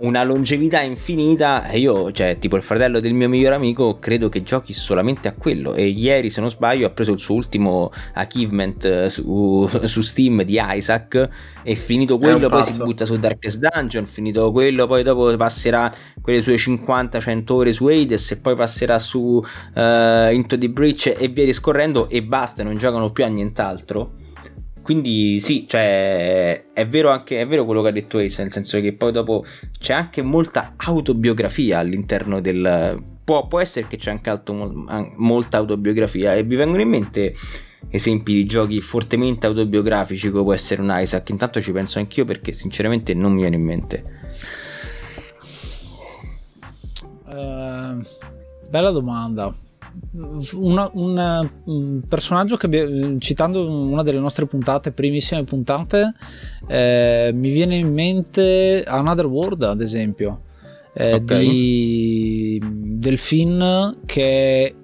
una longevità infinita e io, cioè, tipo il fratello del mio migliore amico, credo che giochi solamente a quello. E ieri, se non sbaglio, ha preso il suo ultimo achievement eh, su, su Steam di Isaac. E finito quello poi si butta su Darkest Dungeon, finito quello poi dopo passerà quelle sue 50-100 ore su Hades e poi passerà su uh, Into the Breach e via discorrendo e basta, non giocano più a nient'altro quindi sì, cioè, è vero anche è vero quello che ha detto Ace, nel senso che poi dopo c'è anche molta autobiografia all'interno del... Può, può essere che c'è anche alto, molta autobiografia e vi vengono in mente esempi di giochi fortemente autobiografici come può essere un Isaac. Intanto ci penso anch'io perché sinceramente non mi viene in mente. Uh, bella domanda una, una, un personaggio che abbiamo, citando una delle nostre puntate, primissime puntate, eh, mi viene in mente Another World, ad esempio, eh, okay. di Delphine che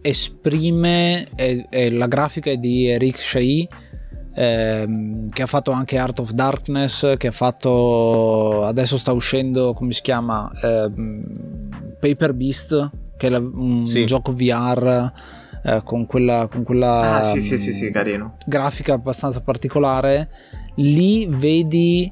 esprime eh, eh, la grafica di Eric Shai. Ehm, che ha fatto anche Art of Darkness, che ha fatto adesso sta uscendo come si chiama ehm, Paper Beast che è la, un sì. gioco VR eh, con quella, con quella ah, sì, sì, sì, sì, carino. grafica abbastanza particolare. Lì vedi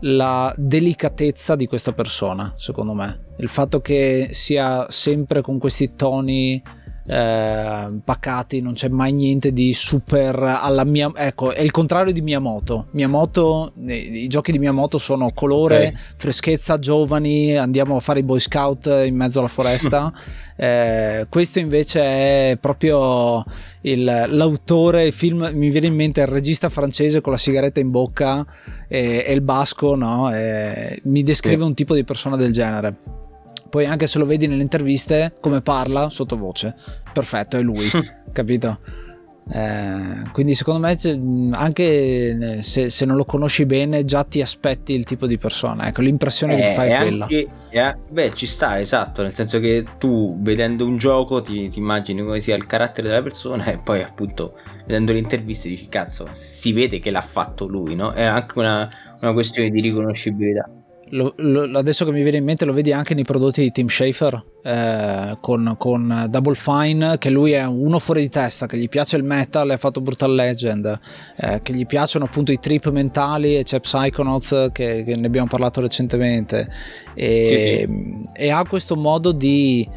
la delicatezza di questa persona, secondo me. Il fatto che sia sempre con questi toni eh, pacati, non c'è mai niente di super alla mia. Ecco, è il contrario di Miyamoto. Miyamoto, i, i giochi di Miyamoto sono colore, okay. freschezza, giovani, andiamo a fare i Boy Scout in mezzo alla foresta. eh, questo invece è proprio il, l'autore, il film, mi viene in mente il regista francese con la sigaretta in bocca e, e il basco, no? E, mi descrive sì. un tipo di persona del genere. Poi anche se lo vedi nelle interviste come parla sottovoce, perfetto, è lui, capito? Eh, quindi secondo me anche se, se, non lo conosci bene già ti aspetti il tipo di persona ecco l'impressione eh, che ti fai è quella anche, è, beh ci sta esatto nel senso che tu vedendo un gioco ti, ti, immagini come sia il carattere della persona e poi appunto vedendo le interviste dici cazzo si vede che l'ha fatto lui no? è anche una, una questione di riconoscibilità lo, lo, adesso che mi viene in mente lo vedi anche nei prodotti di Tim Schafer eh, con, con, Double Fine che lui è uno fuori di testa che gli piace il metal ha fatto Brutal Legend eh, che gli piacciono appunto i trip mentali e c'è Psychonauts che, che ne abbiamo parlato recentemente e, sì, sì. e, ha questo modo di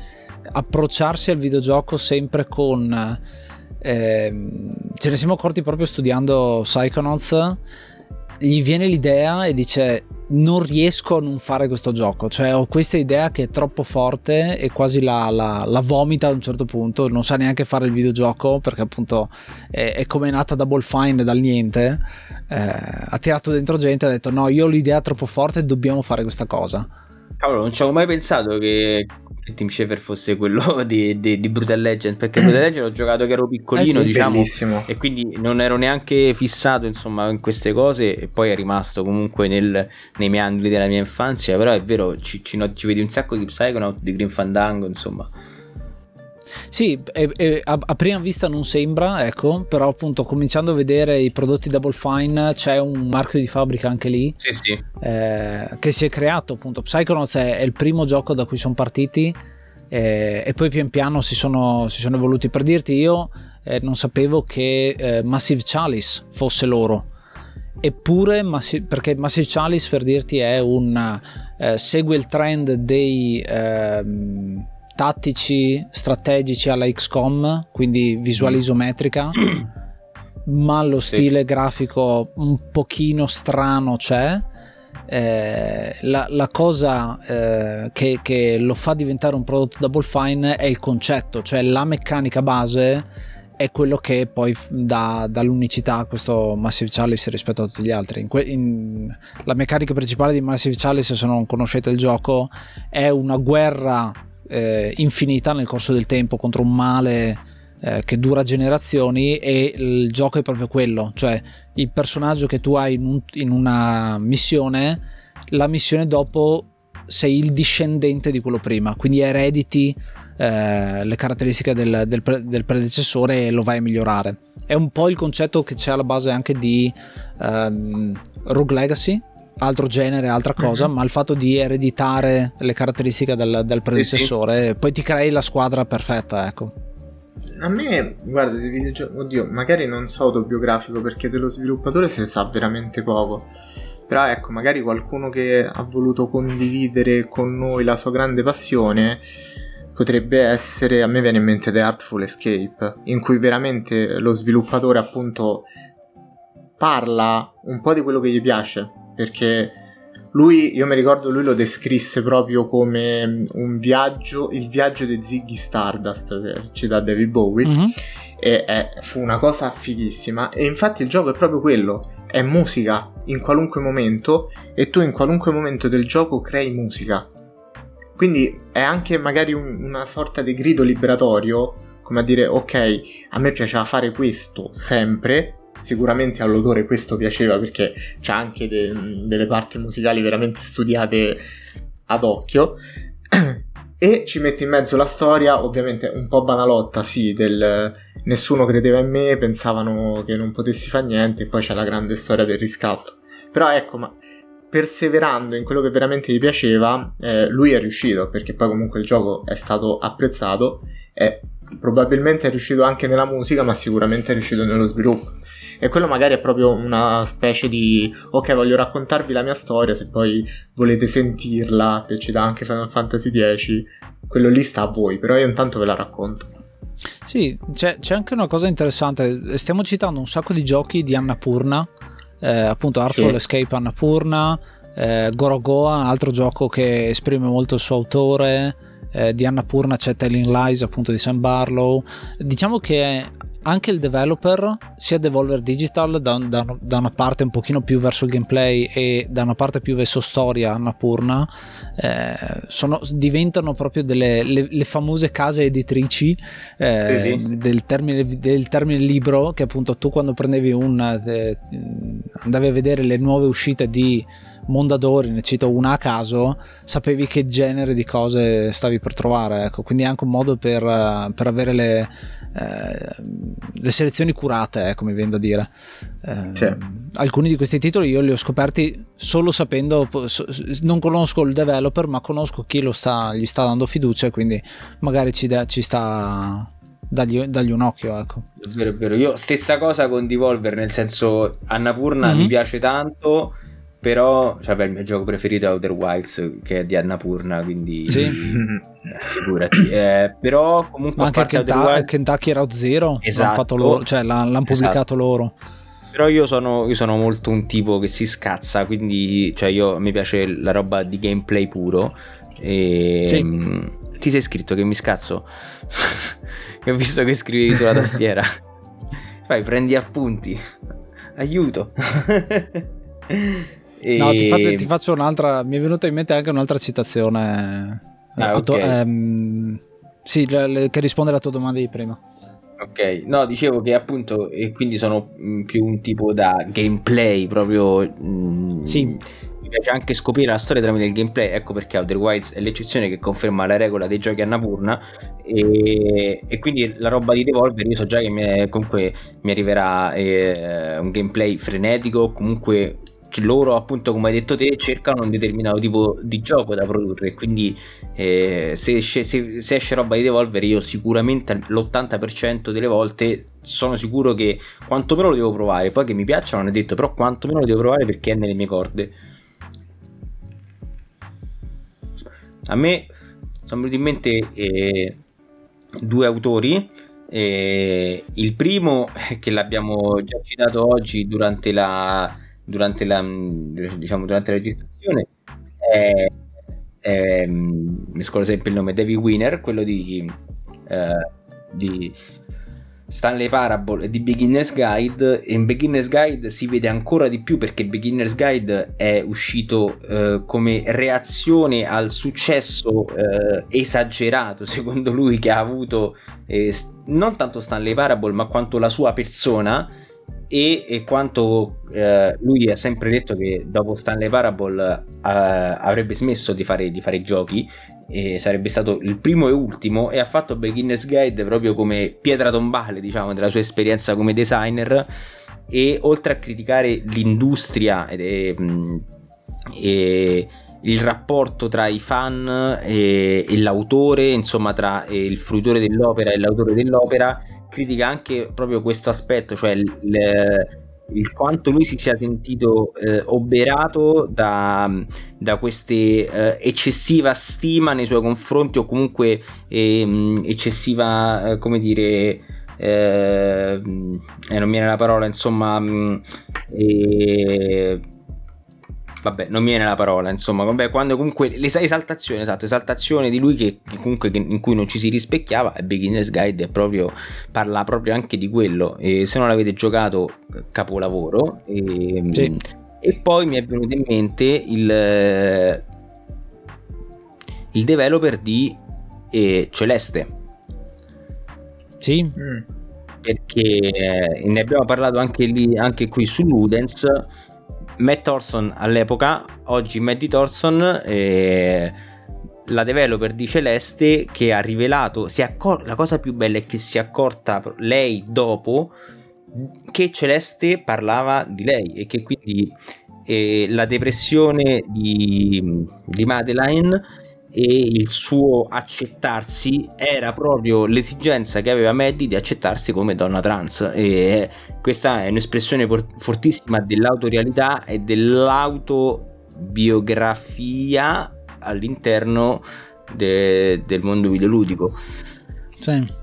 approcciarsi al videogioco sempre con eh, ce ne siamo accorti proprio studiando Psychonauts gli viene l'idea e dice non riesco a non fare questo gioco, cioè ho questa idea che è troppo forte e quasi la, la, la vomita a un certo punto, non sa neanche fare il videogioco perché appunto è, è come nata Double Fine dal niente, eh, ha tirato dentro gente e ha detto no io ho l'idea troppo forte dobbiamo fare questa cosa. Cavolo, non ci avevo mai pensato che che Team Schafer fosse quello di, di, di Brutal Legend perché Brutal Legend ho giocato che ero piccolino eh sì, diciamo bellissimo. e quindi non ero neanche fissato insomma in queste cose e poi è rimasto comunque nel, nei meandri della mia infanzia però è vero ci, ci, ci vedi un sacco di Psychonaut di Green Fandango insomma sì, e, e, a, a, prima vista non sembra, ecco, però appunto cominciando a vedere i prodotti Double Fine c'è un marchio di fabbrica anche lì. Sì, sì. Eh, che si è creato appunto. Psychonauts è, è il primo gioco da cui sono partiti eh, e poi pian piano si sono, si sono evoluti. Per dirti io eh, non sapevo che eh, Massive Chalice fosse loro. Eppure, perché Massive Chalice per dirti è un... Eh, segue il trend dei ehm, tattici, strategici alla XCOM, quindi visuale mm. isometrica, ma lo stile sì. grafico un pochino strano c'è. Eh, la, la, cosa eh, che, che, lo fa diventare un prodotto Double Fine è il concetto, cioè la meccanica base è quello che poi dà, dà l'unicità a questo Massive Chalice rispetto a tutti gli altri. In que- in, la meccanica principale di Massive Chalice, se non conoscete il gioco, è una guerra eh, infinita nel corso del tempo contro un male eh, che dura generazioni e il gioco è proprio quello, cioè il personaggio che tu hai in, un, in una missione, la missione dopo sei il discendente di quello prima, quindi erediti eh, le caratteristiche del, del, pre- del, predecessore e lo vai a migliorare. È un po' il concetto che c'è alla base anche di ehm, Rogue Legacy, altro genere, altra cosa, mm-hmm. ma il fatto di ereditare le caratteristiche del, del predecessore, sì, sì. poi ti crei la squadra perfetta, ecco. A me, guarda, di videogiochi, oddio, magari non so autobiografico perché dello sviluppatore se ne sa veramente poco. Però ecco, magari qualcuno che ha voluto condividere con noi la sua grande passione potrebbe essere, a me viene in mente The Artful Escape, in cui veramente lo sviluppatore appunto parla un po' di quello che gli piace, perché lui, io mi ricordo, lui lo descrisse proprio come mm, un viaggio, il viaggio di Ziggy Stardust, che ci dà David Bowie, mm-hmm. e è, fu una cosa fighissima. E infatti il gioco è proprio quello, è musica in qualunque momento e tu in qualunque momento del gioco crei musica. Quindi è anche magari un, una sorta di grido liberatorio, come a dire ok, a me piaceva fare questo sempre, sicuramente all'autore questo piaceva perché c'ha anche de- delle parti musicali veramente studiate ad occhio. E ci mette in mezzo la storia ovviamente un po' banalotta sì del nessuno credeva in me pensavano che non potessi fare niente e poi c'è la grande storia del riscatto. Però ecco ma perseverando in quello che veramente gli piaceva eh, lui è riuscito perché poi comunque il gioco è stato apprezzato e probabilmente è riuscito anche nella musica ma sicuramente è riuscito nello sviluppo e quello magari è proprio una specie di ok, voglio raccontarvi la mia storia, se poi volete sentirla, che ci dà anche Final Fantasy X, quello lì sta a voi, però io intanto ve la racconto. Sì, c'è, c'è anche una cosa interessante, stiamo citando un sacco di giochi di Annapurna, eh, appunto Artful sì. Escape Annapurna, eh, Gorogoa, altro gioco che esprime molto il suo autore, eh, di Annapurna c'è Telling Lies appunto di Sam Barlow, diciamo che anche il developer, sia Devolver Digital da, da, da, una parte un pochino più verso il gameplay e da una parte più verso storia Annapurna, eh, sono, diventano proprio delle le, le famose case editrici eh, sì, sì. Del, termine, del, termine, libro che appunto tu quando prendevi un... Eh, andavi a vedere le nuove uscite di Mondadori, ne cito una a caso, sapevi che genere di cose stavi per trovare. Ecco. Quindi è anche un modo per, per avere le, eh, le, selezioni curate, eh, come viene da dire. Eh, sì. Alcuni di questi titoli io li ho scoperti solo sapendo, non conosco il developer, ma conosco chi sta, gli sta dando fiducia, quindi magari ci, ci sta dagli, dagli, un occhio. Ecco. È vero, è vero. Io stessa cosa con Devolver, nel senso Annapurna mm-hmm. mi piace tanto però cioè, beh, il mio gioco preferito è Outer Wilds che è di Annapurna quindi sì. figurati eh, però comunque Ma anche Kentucky, Wilds... Kentucky Route Zero esatto. l'hanno, fatto loro, cioè, l'hanno, l'hanno pubblicato esatto. loro però io sono, io sono, molto un tipo che si scazza quindi cioè io, mi piace la roba di gameplay puro e sì. mh, ti sei scritto che mi scazzo ho visto che scrivevi sulla tastiera fai prendi appunti aiuto E... No, ti faccio, ti faccio, un'altra. Mi è venuta in mente anche un'altra citazione Ah, okay. ehm, sì, che risponde alla tua domanda di prima. Ok, no, dicevo che appunto, e quindi sono mm, più un tipo da gameplay proprio. Mh, mm, sì. Mi piace anche scoprire la storia tramite il gameplay, ecco perché Outer Wilds è l'eccezione che conferma la regola dei giochi a Napurna. E, e quindi la roba di Devolver, io so già che mi, comunque mi arriverà eh, un gameplay frenetico, comunque loro appunto come hai detto te cercano un determinato tipo di gioco da produrre. Quindi eh, se, esce, se, se, esce roba di Devolver io sicuramente l'80% delle volte sono sicuro che quantomeno lo devo provare. Poi che mi piaccia non è detto però quantomeno lo devo provare perché è nelle mie corde. A me sono venuti in mente eh, due autori. Eh, il primo che l'abbiamo già citato oggi durante la durante la, diciamo, durante la registrazione è, è, mi scordo sempre il nome, David Winner, quello di, eh, di Stanley Parable di Beginner's Guide. E in Beginner's Guide si vede ancora di più perché Beginner's Guide è uscito eh, come reazione al successo eh, esagerato secondo lui che ha avuto eh, non tanto Stanley Parable ma quanto la sua persona e, e quanto eh, lui ha sempre detto che dopo Stanley Parable eh, avrebbe smesso di fare, di fare giochi sarebbe stato il primo e ultimo e ha fatto Beginner's Guide proprio come pietra tombale diciamo della sua esperienza come designer. E oltre a criticare l'industria e, e il rapporto tra i fan e, e l'autore insomma tra il fruitore dell'opera e l'autore dell'opera critica anche proprio questo aspetto, cioè il, il quanto lui si sia sentito eh, oberato da, da questa eh, eccessiva stima nei suoi confronti o comunque eh, eccessiva, eh, come dire, eh, eh, non viene la parola, insomma, mh, vabbè, non mi viene la parola, insomma, vabbè, quando comunque l'esaltazione, esatto, esaltazione di lui che, che comunque che, in cui non ci si rispecchiava, e Beginner's Guide è proprio, parla proprio anche di quello, e se non l'avete giocato, capolavoro, e, sì. e poi mi è venuto in mente il, il developer di eh, Celeste. Sì. Mm. Perché eh, ne abbiamo parlato anche lì, anche qui su Ludens Matt Thorson all'epoca, oggi Maddie Thorson, eh, la developer di Celeste che ha rivelato, accor- la cosa più bella è che si è accorta lei dopo che Celeste parlava di lei e che quindi eh, la depressione di, di Madeline e il suo accettarsi era proprio l'esigenza che aveva Maddie di accettarsi come donna trans. E questa è un'espressione fortissima dell'autorialità e dell'autobiografia all'interno de- del mondo videoludico. Sì.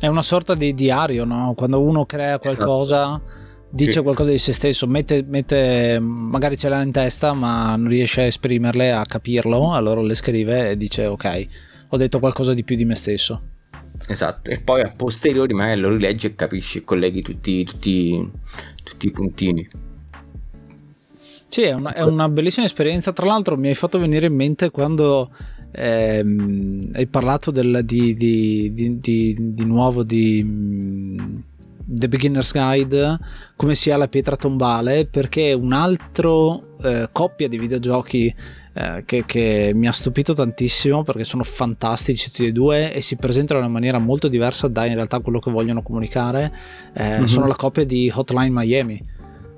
È una sorta di diario no? quando uno crea qualcosa esatto dice sì. qualcosa di se stesso, mette, mette, magari ce l'ha in testa ma non riesce a esprimerle, a capirlo, allora le scrive e dice ok, ho detto qualcosa di più di me stesso. Esatto, e poi a posteriori magari lo rileggi e capisci e colleghi tutti, tutti, tutti i puntini. Sì, è una, è una, bellissima esperienza. Tra l'altro, mi hai fatto venire in mente quando ehm, hai parlato del, di, di, di, di, nuovo di The Beginner's Guide come sia la pietra tombale perché è un'altra eh, coppia di videogiochi eh, che, che, mi ha stupito tantissimo perché sono fantastici tutti e due e si presentano in una maniera molto diversa da in realtà quello che vogliono comunicare eh, mm-hmm. sono la coppia di Hotline Miami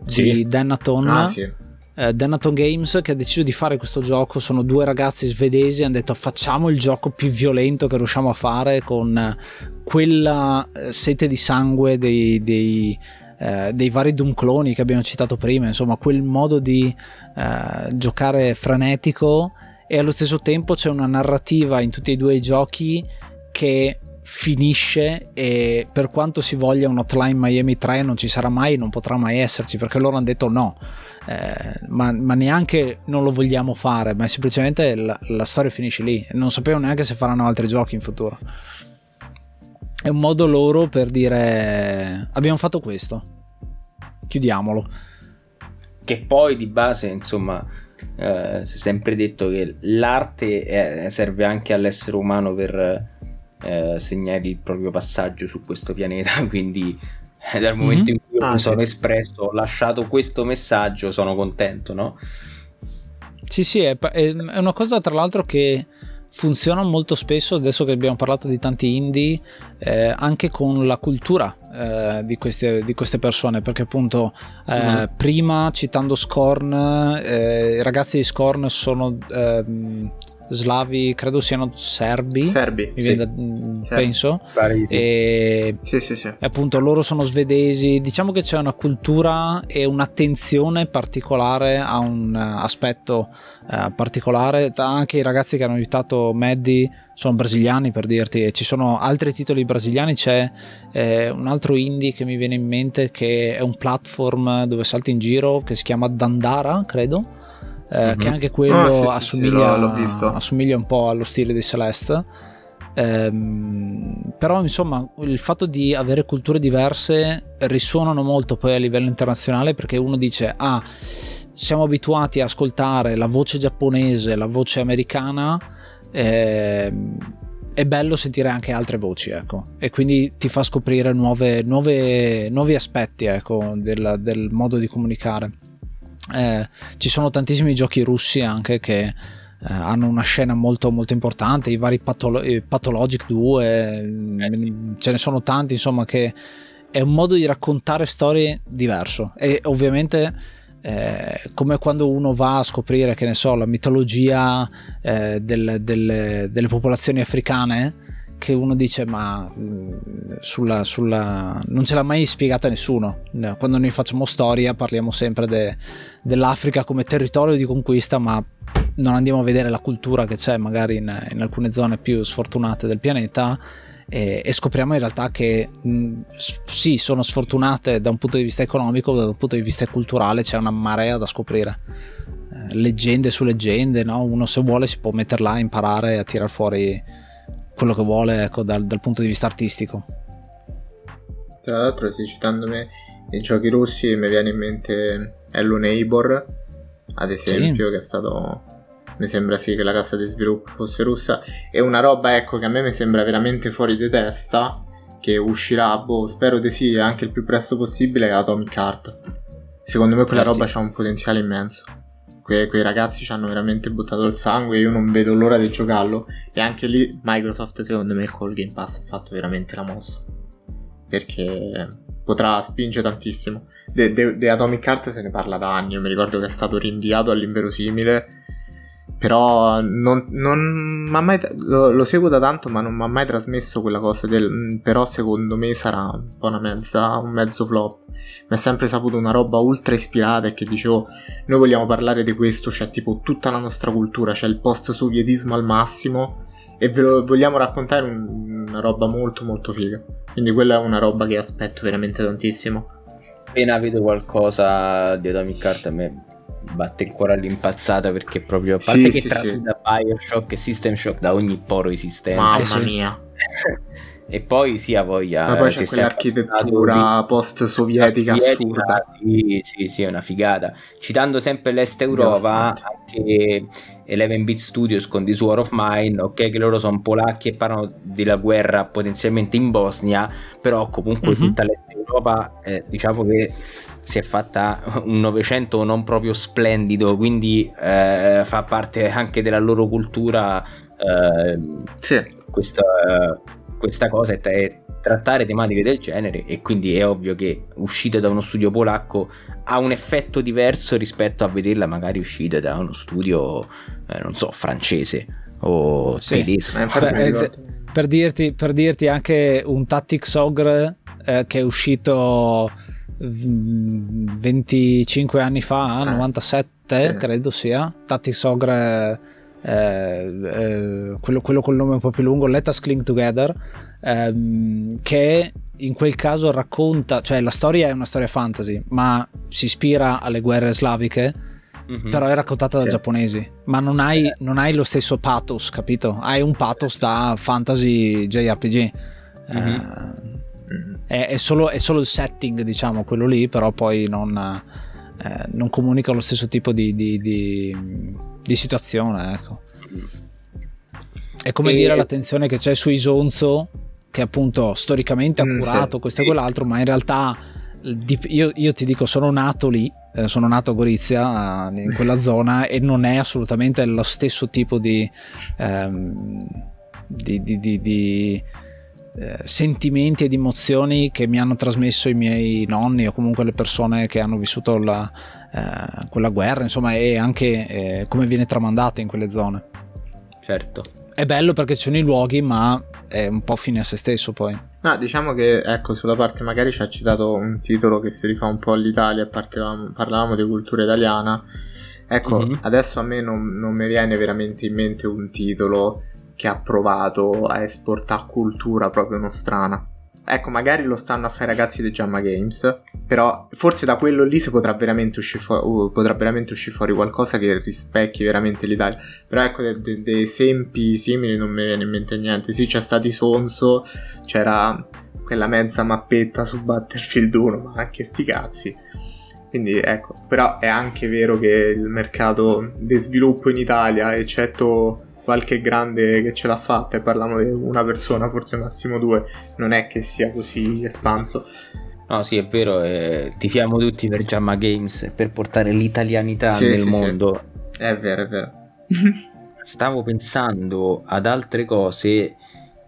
sì. di Dan Atton ah, sì eh, Denaton Games che ha deciso di fare questo gioco. Sono due ragazzi svedesi, hanno detto facciamo il gioco più violento che riusciamo a fare con quella eh, sete di sangue dei, dei, eh, dei vari Doom cloni che abbiamo citato prima, insomma quel modo di eh, giocare frenetico e allo stesso tempo c'è una narrativa in tutti e due i giochi che finisce e per quanto si voglia un Hotline Miami 3 non ci sarà mai, non potrà mai esserci perché loro hanno detto no eh, ma, ma, neanche non lo vogliamo fare, ma semplicemente la, la storia finisce lì. Non sapevo neanche se faranno altri giochi in futuro. È un modo loro per dire abbiamo fatto questo, chiudiamolo. Che poi di base, insomma, eh, si è sempre detto che l'arte è, serve anche all'essere umano per eh, segnare il proprio passaggio su questo pianeta, quindi eh, dal momento mm-hmm. in cui ah, mi sì. sono espresso, ho lasciato questo messaggio, sono contento, no? Sì, sì, è, è una cosa tra l'altro che funziona molto spesso, adesso che abbiamo parlato di tanti indie, eh, anche con la cultura eh, di, queste, di, queste, persone, perché appunto eh, mm-hmm. prima citando Scorn, eh, i ragazzi di Scorn sono ehm, slavi, credo siano serbi. Serbi, sì. da, mm, penso. E, sì, sì, sì. E appunto loro sono svedesi. Diciamo che c'è una cultura e un'attenzione particolare a un aspetto eh, particolare. Anche i ragazzi che hanno aiutato Maddie sono brasiliani per dirti, e ci sono altri titoli brasiliani. C'è eh, un altro indie che mi viene in mente che è un platform dove salti in giro che si chiama Dandara, credo eh, mm-hmm. che anche quello ah, sì, assomiglia, sì, sì, assomiglia, un po' allo stile di Celeste. Ehm, però insomma il fatto di avere culture diverse risuonano molto poi a livello internazionale perché uno dice ah siamo abituati a ascoltare la voce giapponese la voce americana ehm, è bello sentire anche altre voci ecco e quindi ti fa scoprire nuove, nuove, nuovi aspetti ecco, del, del modo di comunicare eh, ci sono tantissimi giochi russi anche che eh, hanno una scena molto molto importante, i vari Patholo- Pathologic 2, eh, ce ne sono tanti insomma che è un modo di raccontare storie diverso. E ovviamente eh, come quando uno va a scoprire che ne so la mitologia eh, del, del, delle popolazioni africane che uno dice ma mm, sulla, sulla... non ce l'ha mai spiegata nessuno. Quando noi facciamo storia parliamo sempre de, dell'Africa come territorio di conquista, ma non andiamo a vedere la cultura che c'è magari in, in alcune zone più sfortunate del pianeta e, e scopriamo in realtà che mh, mm, sì, sono sfortunate da un punto di vista economico, ma da un punto di vista culturale c'è una marea da scoprire. Eh, leggende su leggende, no? uno se vuole si può metterla a imparare a tirar fuori quello che vuole ecco, dal, dal, punto di vista artistico. Tra l'altro, sì, citando me i giochi russi, mi viene in mente Hello Neighbor, ad esempio, sì. che è stato. Mi sembra sì che la casa di sviluppo fosse russa. E una roba, ecco, che a me mi sembra veramente fuori di testa. Che uscirà, boh, spero di sì, anche il più presto possibile. È Atomic Heart. Secondo me quella eh, roba sì. ha un potenziale immenso que- quei ragazzi ci hanno veramente buttato il sangue. Io non vedo l'ora di giocarlo. E anche lì Microsoft, secondo me, col Game Pass ha fatto veramente la mossa. Perché potrà spingere tantissimo. Di Atomic Heart se ne parla da anni. Io mi ricordo che è stato rinviato all'inverosimile. Però non, non mai, lo, lo, seguo da tanto, ma non mi ha mai trasmesso quella cosa del. Mm, però secondo me sarà un po' una mezza, un mezzo flop mi è sempre saputo una roba ultra ispirata e che dicevo noi vogliamo parlare di questo, c'è tipo tutta la nostra cultura, c'è il post-sovietismo al massimo e ve lo vogliamo raccontare un, una roba molto molto figa. Quindi quella è una roba che aspetto veramente tantissimo. Appena vedo qualcosa di Atomic Heart a me batte il cuore all'impazzata perché proprio a parte sì, che sì, tratta sì. da Bioshock e System Shock da ogni poro esistente. Mamma mia. e poi sì ha voglia ma poi c'è quell'architettura post-sovietica assurda sì, sì sì è una figata citando sempre l'est Europa anche Eleven Beat Studios con This War of Mine ok che loro sono polacchi e parlano della guerra potenzialmente in Bosnia però comunque mm-hmm. tutta l'est Europa eh, diciamo che si è fatta un novecento non proprio splendido quindi eh, fa parte anche della loro cultura eh, sì. questa questa cosa è, è trattare tematiche del genere e quindi è ovvio che uscita da uno studio polacco ha un effetto diverso rispetto a vederla magari uscita da uno studio, eh, non so, francese o sì. tedesco. Eh, per, per, dirti, per, dirti, anche un Tactics Ogre eh, che è uscito 25 anni fa, 97 eh, sì. credo sia, Tactics Ogre eh, eh, quello, quello col nome un po' più lungo, Let Us Cling Together, ehm, che in quel caso racconta, cioè la storia è una storia fantasy, ma si ispira alle guerre slaviche, mm-hmm. però è raccontata da sì. giapponesi, ma non hai, eh. non hai, lo stesso pathos, capito? Hai un pathos da fantasy JRPG. Mm-hmm. Eh, è, è, solo, è, solo, il setting, diciamo, quello lì, però poi non eh, non comunica lo stesso tipo di, di, di, di situazione. Ecco. È come e... dire l'attenzione che c'è su Isonzo, che appunto storicamente ha mm, curato mm, questo e quell'altro, ma in realtà io, io, ti dico, sono nato lì, eh, sono nato a Gorizia, eh, in quella zona, e non è assolutamente lo stesso tipo di, ehm, di, di, di sentimenti ed emozioni che mi hanno trasmesso i miei nonni o comunque le persone che hanno vissuto la, eh, quella guerra, insomma, e anche eh, come viene tramandata in quelle zone. Certo. È bello perché ci sono i luoghi, ma è un po' fine a se stesso poi. No, diciamo che ecco, sulla parte magari ci ha citato un titolo che si rifà un po' all'Italia, parlavamo, parlavamo di cultura italiana. Ecco, mm-hmm. adesso a me non, non mi viene veramente in mente un titolo che ha provato a esportare cultura proprio nostrana. Ecco, magari lo stanno a fare i ragazzi di Jamma Games, però forse da quello lì si potrà veramente uscire, fu- uh, potrà veramente uscire fuori qualcosa che rispecchi veramente l'Italia. Però ecco, dei de- de esempi simili non mi viene in mente niente. Sì, c'è stato Sonso, c'era quella mezza mappetta su Battlefield 1, ma anche sti cazzi. Quindi ecco, però è anche vero che il mercato di sviluppo in Italia, eccetto qualche grande che ce l'ha fatta e parliamo di una persona, forse massimo due, non è che sia così espanso. No, sì, è vero, eh, tifiamo tutti per Jamma Games per portare l'italianità sì, nel sì, mondo. Sì. È vero, è vero. Stavo pensando ad altre cose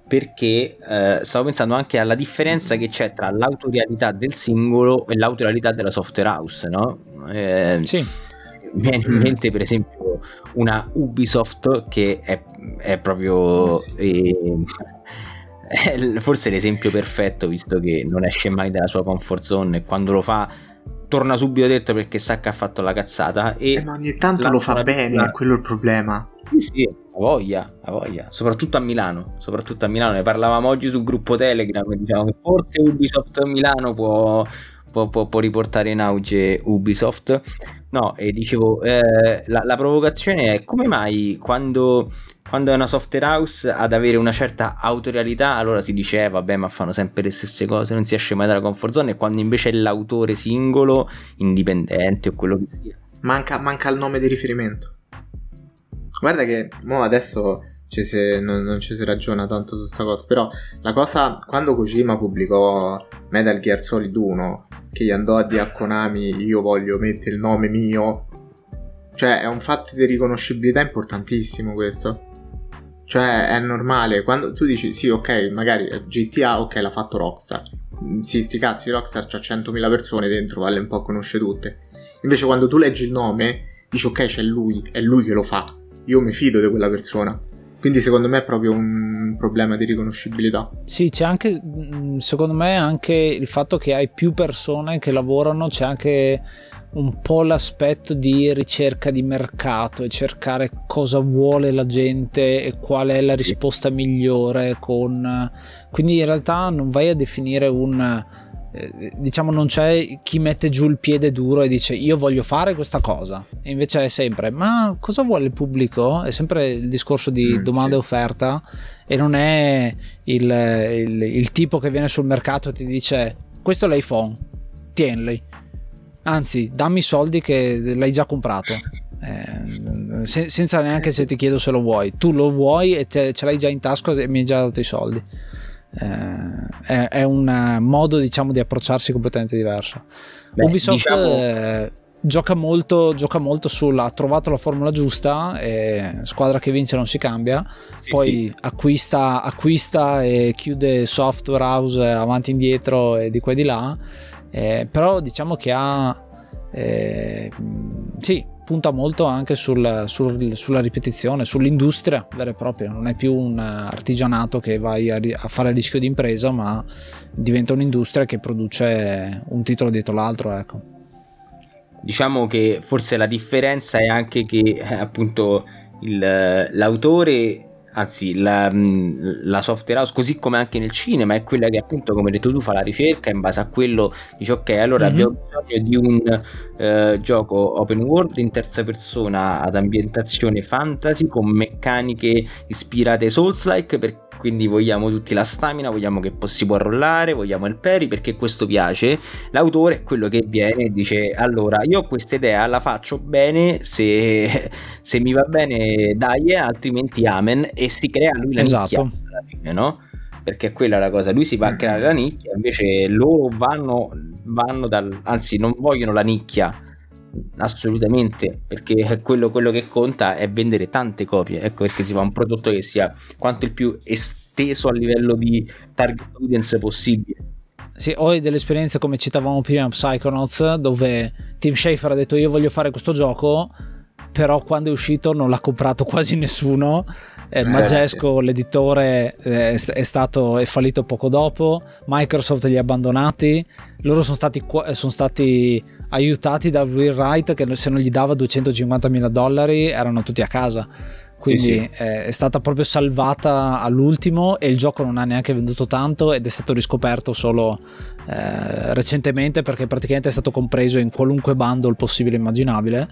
perché eh, stavo pensando anche alla differenza che c'è tra l'autorialità del singolo e l'autorialità della software house, no? Eh, sì mi viene in mm. mente per esempio una Ubisoft che è, è proprio eh, è forse l'esempio perfetto visto che non esce mai dalla sua comfort zone e quando lo fa torna subito dentro perché sa che ha fatto la cazzata e eh, ma ogni tanto lo fa bene, è quello il problema. Sì, sì, ha voglia, ha voglia, soprattutto a Milano, soprattutto a Milano, ne parlavamo oggi sul gruppo Telegram, diciamo che forse Ubisoft a Milano può, può, può, può riportare in auge Ubisoft. No, e dicevo, eh, la, la, provocazione è come mai quando, quando, è una software house ad avere una certa autorialità, allora si dice, eh, vabbè, ma fanno sempre le stesse cose, non si esce mai dalla comfort zone, e quando invece è l'autore singolo, indipendente o quello che sia. Manca, manca il nome di riferimento. Guarda che mo adesso ci si, non, non, ci si ragiona tanto su questa cosa, però la cosa, quando Kojima pubblicò Metal Gear Solid 1, che gli andò a dire a Konami io voglio mettere il nome mio, cioè è un fatto di riconoscibilità importantissimo questo. Cioè è normale, quando tu dici sì ok, magari GTA ok l'ha fatto Rockstar, mm, sì sti cazzi Rockstar c'ha 100.000 persone dentro, vale un po' conosce tutte. Invece quando tu leggi il nome dici ok c'è lui, è lui che lo fa, io mi fido di quella persona quindi secondo me è proprio un problema di riconoscibilità. Sì, c'è anche, mm, secondo me, anche il fatto che hai più persone che lavorano, c'è anche un po' l'aspetto di ricerca di mercato e cercare cosa vuole la gente e qual è la risposta sì. migliore con... Quindi in realtà non vai a definire un diciamo non c'è chi mette giù il piede duro e dice io voglio fare questa cosa. E invece è sempre ma cosa vuole il pubblico? È sempre il discorso di mm, domanda e offerta e non è il, il, il, tipo che viene sul mercato e ti dice questo è l'iPhone tienli anzi dammi i soldi che l'hai già comprato. Eh, se, senza neanche se ti chiedo se lo vuoi. Tu lo vuoi e te, ce l'hai già in tasca e mi hai già dato i soldi. eh, è, è, un modo diciamo di approcciarsi completamente diverso. Beh, Ubisoft diciamo... eh, gioca, molto, gioca molto sulla ha trovato la formula giusta squadra che vince non si cambia. Sì, poi sì. Acquista, acquista e chiude software house avanti e indietro e di qua e di là. Eh, però diciamo che ha eh, sì punta molto anche sul, sul, sulla ripetizione, sull'industria vera e propria, non è più un artigianato che vai a, a fare a rischio di impresa, ma diventa un'industria che produce un titolo dietro l'altro. Ecco. Diciamo che forse la differenza è anche che eh, appunto il, l'autore anzi la, la, software house così come anche nel cinema è quella che appunto come hai detto tu fa la ricerca in base a quello dice ok allora mm-hmm. abbiamo bisogno di un eh, gioco open world in terza persona ad ambientazione fantasy con meccaniche ispirate Souls like per quindi vogliamo tutti la stamina, vogliamo che si può rollare, vogliamo il peri perché questo piace. L'autore è quello che viene e dice allora io ho questa idea, la faccio bene, se, se mi va bene dai, altrimenti amen e si crea lui la esatto. nicchia alla fine, no? Perché quella è la cosa, lui si va a creare la nicchia, invece loro vanno, vanno dal, anzi non vogliono la nicchia, assolutamente perché quello, quello, che conta è vendere tante copie. Ecco perché si fa un prodotto che sia quanto il più esteso a livello di target audience possibile. Sì, ho delle esperienze come citavamo prima Psychonauts dove Tim Schafer ha detto io voglio fare questo gioco però quando è uscito non l'ha comprato quasi nessuno eh, eh Magesco, l'editore, eh, è, stato, è fallito poco dopo. Microsoft li ha abbandonati. Loro sono stati, sono stati aiutati da Will Wright che se non gli dava 250 mila dollari erano tutti a casa. Quindi sì, sì. È, è stata proprio salvata all'ultimo e il gioco non ha neanche venduto tanto ed è stato riscoperto solo eh, recentemente perché praticamente è stato compreso in qualunque bundle possibile e immaginabile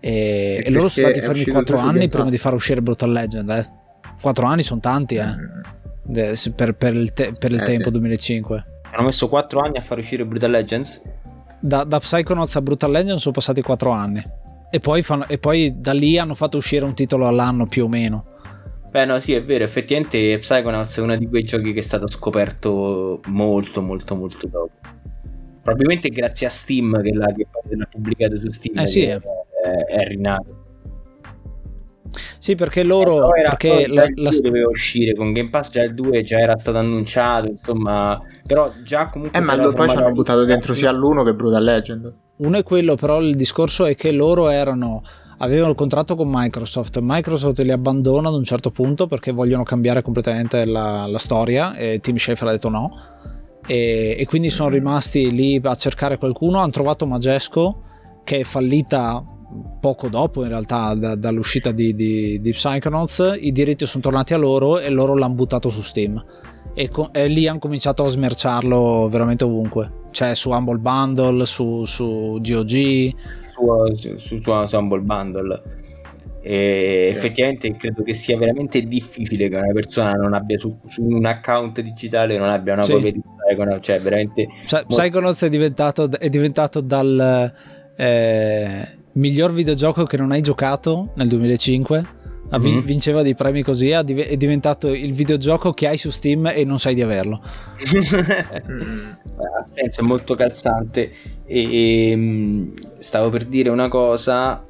e, e loro sono stati fermi 4 anni prima di far uscire Brutal Legend. Eh. 4 anni sono tanti, eh. Mm. Per, per, il, te- per il eh, tempo sì. 2005. Hanno messo 4 anni a far uscire Brutal Legends? Da, da Psychonauts a Brutal Legends sono passati 4 anni. E poi, fanno, e poi da lì hanno fatto uscire un titolo all'anno più o meno. Beh, no, sì, è vero. Effettivamente Psychonauts è uno di quei giochi che è stato scoperto molto, molto, molto dopo. Probabilmente grazie a Steam che l'ha, che l'ha pubblicato su Steam. Eh sì. È, è rinato. Sì, perché loro. Eh, perché la, la... doveva uscire con Game Pass, già il 2 già era stato annunciato, insomma. Però già comunque. Eh, ma lo, poi ci hanno buttato dentro sia l'1 che Brutal Legend. Uno è quello, però il discorso è che loro erano. Avevano il contratto con Microsoft, Microsoft li abbandona ad un certo punto perché vogliono cambiare completamente la, la storia e Tim Schafer ha detto no e, e quindi sono rimasti lì a cercare qualcuno, hanno trovato Magesco che è fallita poco dopo in realtà da, dall'uscita di, di, di, Psychonauts i diritti sono tornati a loro e loro l'hanno buttato su Steam. E, co- e lì hanno cominciato a smerciarlo veramente ovunque. Cioè su Humble Bundle su, su GOG su, su, su, Humble Bundle. E sì. effettivamente credo che sia veramente difficile che una persona non abbia su, su un account digitale non abbia una sì. copia di Psychonauts. Cioè veramente molto... Psychonauts è diventato, è diventato dal eh, miglior videogioco che non hai giocato nel 2005 mm-hmm. vinceva dei premi così è diventato il videogioco che hai su Steam e non sai di averlo. Ha senso è molto calzante. E, e mm, stavo per dire una cosa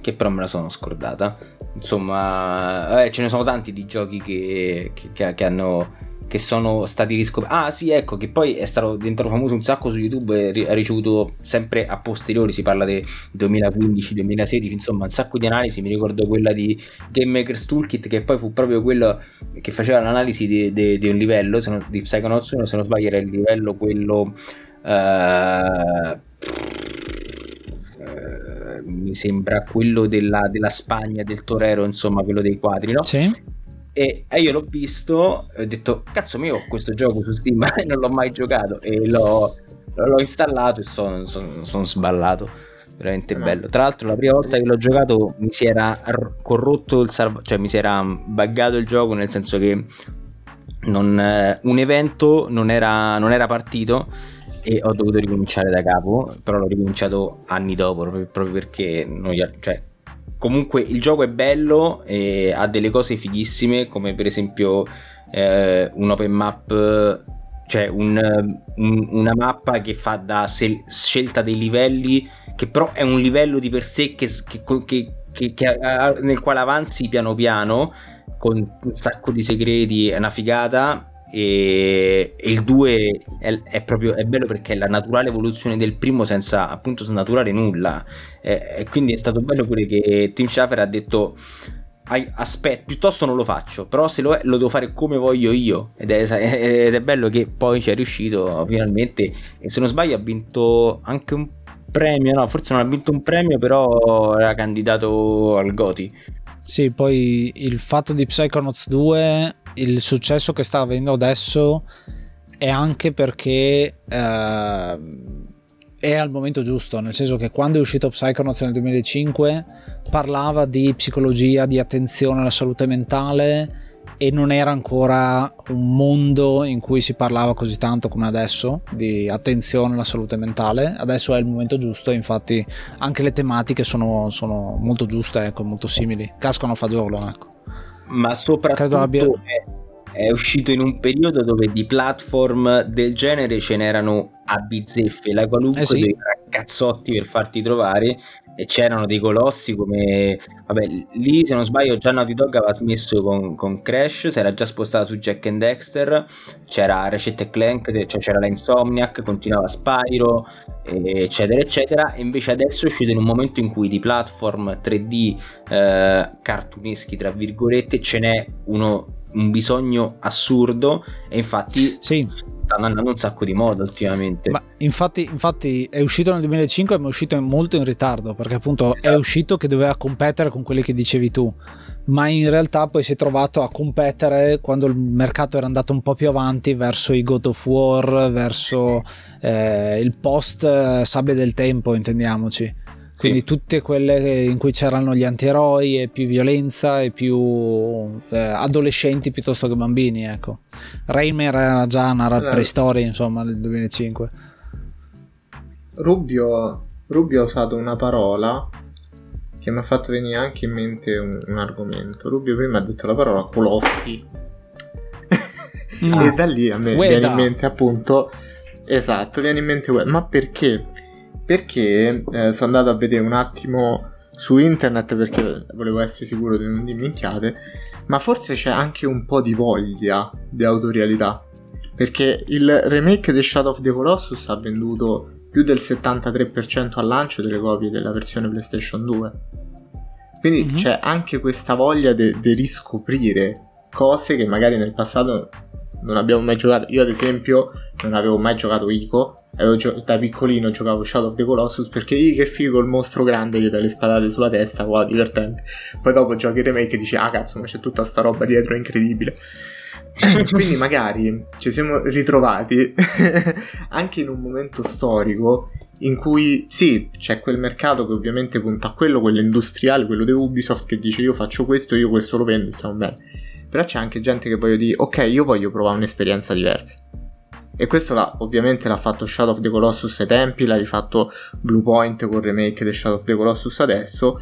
che però me la sono scordata. Insomma eh, ce ne sono tanti di giochi che, che, che hanno che sono stati riscoperti. Ah, sì, ecco, che poi è stato diventato famoso un sacco su YouTube e ha ricevuto sempre a posteriori, si parla del 2015-2016, insomma, un sacco di analisi. Mi ricordo quella di Game Maker's Toolkit, che poi fu proprio quello che faceva l'analisi di, di, di un livello, se non, di Psychonauts 1, se non sbaglio era il livello quello... Uh, mi sembra quello della, della, Spagna, del Torero, insomma, quello dei quadri, no? Sì e, e io l'ho visto e ho detto, cazzo mio, questo gioco su Steam e non l'ho mai giocato. E l'ho, l'ho installato e sono, sono, sono sballato. Veramente no. bello. Tra l'altro, la prima volta che l'ho giocato mi si era corrotto il salvo, cioè mi si era buggato il gioco, nel senso che non, eh, un evento non era, non era partito e ho dovuto ricominciare da capo, però l'ho ricominciato anni dopo proprio, proprio perché non cioè, comunque il gioco è bello e ha delle cose fighissime come per esempio eh, un open map cioè un, un, una mappa che fa da sel- scelta dei livelli che però è un livello di per sé che, che, che nel quale avanzi piano piano con un sacco di segreti è una figata e, il 2 è, è, proprio è bello perché è la naturale evoluzione del primo senza appunto snaturare nulla. E, e quindi è stato bello pure che Tim Schafer ha detto aspetta, piuttosto non lo faccio, però se lo, è, lo devo fare come voglio io. Ed è, ed è, bello che poi ci è riuscito finalmente. E se non sbaglio ha vinto anche un premio, no, forse non ha vinto un premio, però era candidato al Goti. Sì, poi il fatto di Psychonauts 2, il successo che sta avendo adesso è anche perché eh, è al momento giusto, nel senso che quando è uscito Psychonauts nel 2005 parlava di psicologia, di attenzione alla salute mentale e non era ancora un mondo in cui si parlava così tanto come adesso di attenzione alla salute mentale. Adesso è il momento giusto, infatti anche le tematiche sono, sono molto giuste, ecco, molto simili, cascano a fagiolo. Ecco. Ma soprattutto abbia... è, è uscito in un periodo dove di platform del genere ce n'erano a bizzeffe, la qualunque eh sì. cazzotti per farti trovare e c'erano dei colossi come vabbè lì se non sbaglio già Naughty Dog aveva smesso con, con Crash si era già spostata su Jack and Dexter c'era Recette Clank cioè c'era la Insomniac continuava Spyro eccetera eccetera e invece adesso è uscito in un momento in cui di platform 3D eh, cartuneschi tra virgolette ce n'è uno un bisogno assurdo e infatti sì stanno andando un sacco di moda ultimamente. Ma infatti, infatti è uscito nel 2005 ma è uscito molto in ritardo perché appunto esatto. è uscito che doveva competere con quelli che dicevi tu ma in realtà poi si è trovato a competere quando il mercato era andato un po' più avanti verso i God of War, verso eh, il post eh, sabbia del tempo intendiamoci quindi sì. tutte quelle in cui c'erano gli antieroi e più violenza e più eh, adolescenti piuttosto che bambini ecco Reimer era già una allora, preistoria insomma nel 2005 Rubio, Rubio ha usato una parola che mi ha fatto venire anche in mente un, un argomento Rubio prima ha detto la parola colossi mm. e da lì a me Ueda. viene in mente appunto esatto viene in mente ma perché perché eh, sono andato a vedere un attimo su internet perché volevo essere sicuro di non dimentichiate, ma forse c'è anche un po' di voglia di autorialità. Perché il remake di Shadow of the Colossus ha venduto più del 73% al lancio delle copie della versione PlayStation 2. Quindi mm-hmm. c'è anche questa voglia di riscoprire cose che magari nel passato non abbiamo mai giocato. Io, ad esempio, non avevo mai giocato Ico. Gio- da piccolino giocavo Shadow of the Colossus perché io che figo il mostro grande che dà le spadate sulla testa, wow, divertente. Poi dopo giochi il remake e dici, ah cazzo, ma c'è tutta sta roba dietro, è incredibile. Quindi magari ci siamo ritrovati anche in un momento storico in cui sì, c'è quel mercato che ovviamente punta a quello, quello industriale, quello di Ubisoft che dice io faccio questo, io questo lo vendo, stiamo bene però c'è anche gente che voglio dire, ok, io voglio provare un'esperienza diversa. E questo l'ha, ovviamente l'ha fatto Shadow of the Colossus ai tempi, l'ha rifatto Bluepoint con il remake di Shadow of the Colossus adesso,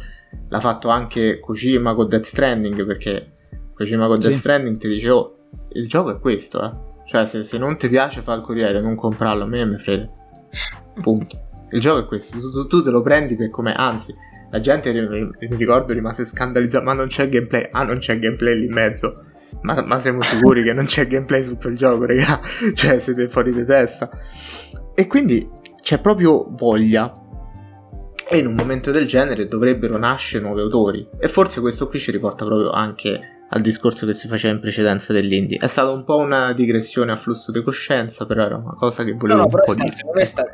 l'ha fatto anche Kojima con Death Stranding, perché Kojima con sì. Death Stranding ti dice, oh, il gioco è questo, eh. Cioè, se, se non ti piace fa il corriere, non comprarlo, a me mi frega. Punto. Il gioco è questo, tu, tu, tu te lo prendi per come, anzi, la gente, mi ricordo, rimase scandalizzata, ma non c'è gameplay. Ah, non c'è gameplay lì in mezzo. Ma, ma siamo sicuri che non c'è gameplay su quel gioco, raga? cioè, siete fuori di testa. E quindi c'è proprio voglia. E in un momento del genere dovrebbero nascere nuovi autori. E forse questo qui ci riporta proprio anche al discorso che si faceva in precedenza dell'indie. È stata un po' una digressione a flusso di coscienza, però era una cosa che volevo no, no, un po' dire.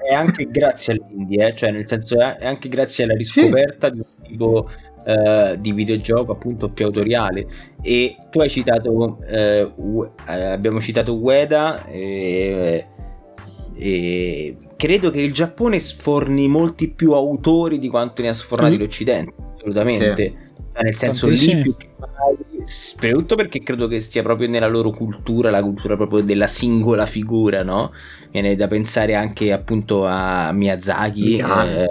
È anche grazie all'indie, eh? cioè nel senso è anche grazie alla riscoperta sì. di un tipo uh, di videogioco appunto più autoriale. E tu hai citato, uh, abbiamo citato Ueda e, e credo che il Giappone sforni molti più autori di quanto ne ha sfornati mm. l'Occidente, assolutamente. Sì. Cioè, nel senso lì più che mai soprattutto perché credo che stia proprio nella loro cultura, la cultura proprio della singola figura, no? Viene da pensare anche appunto a Miyazaki, eh,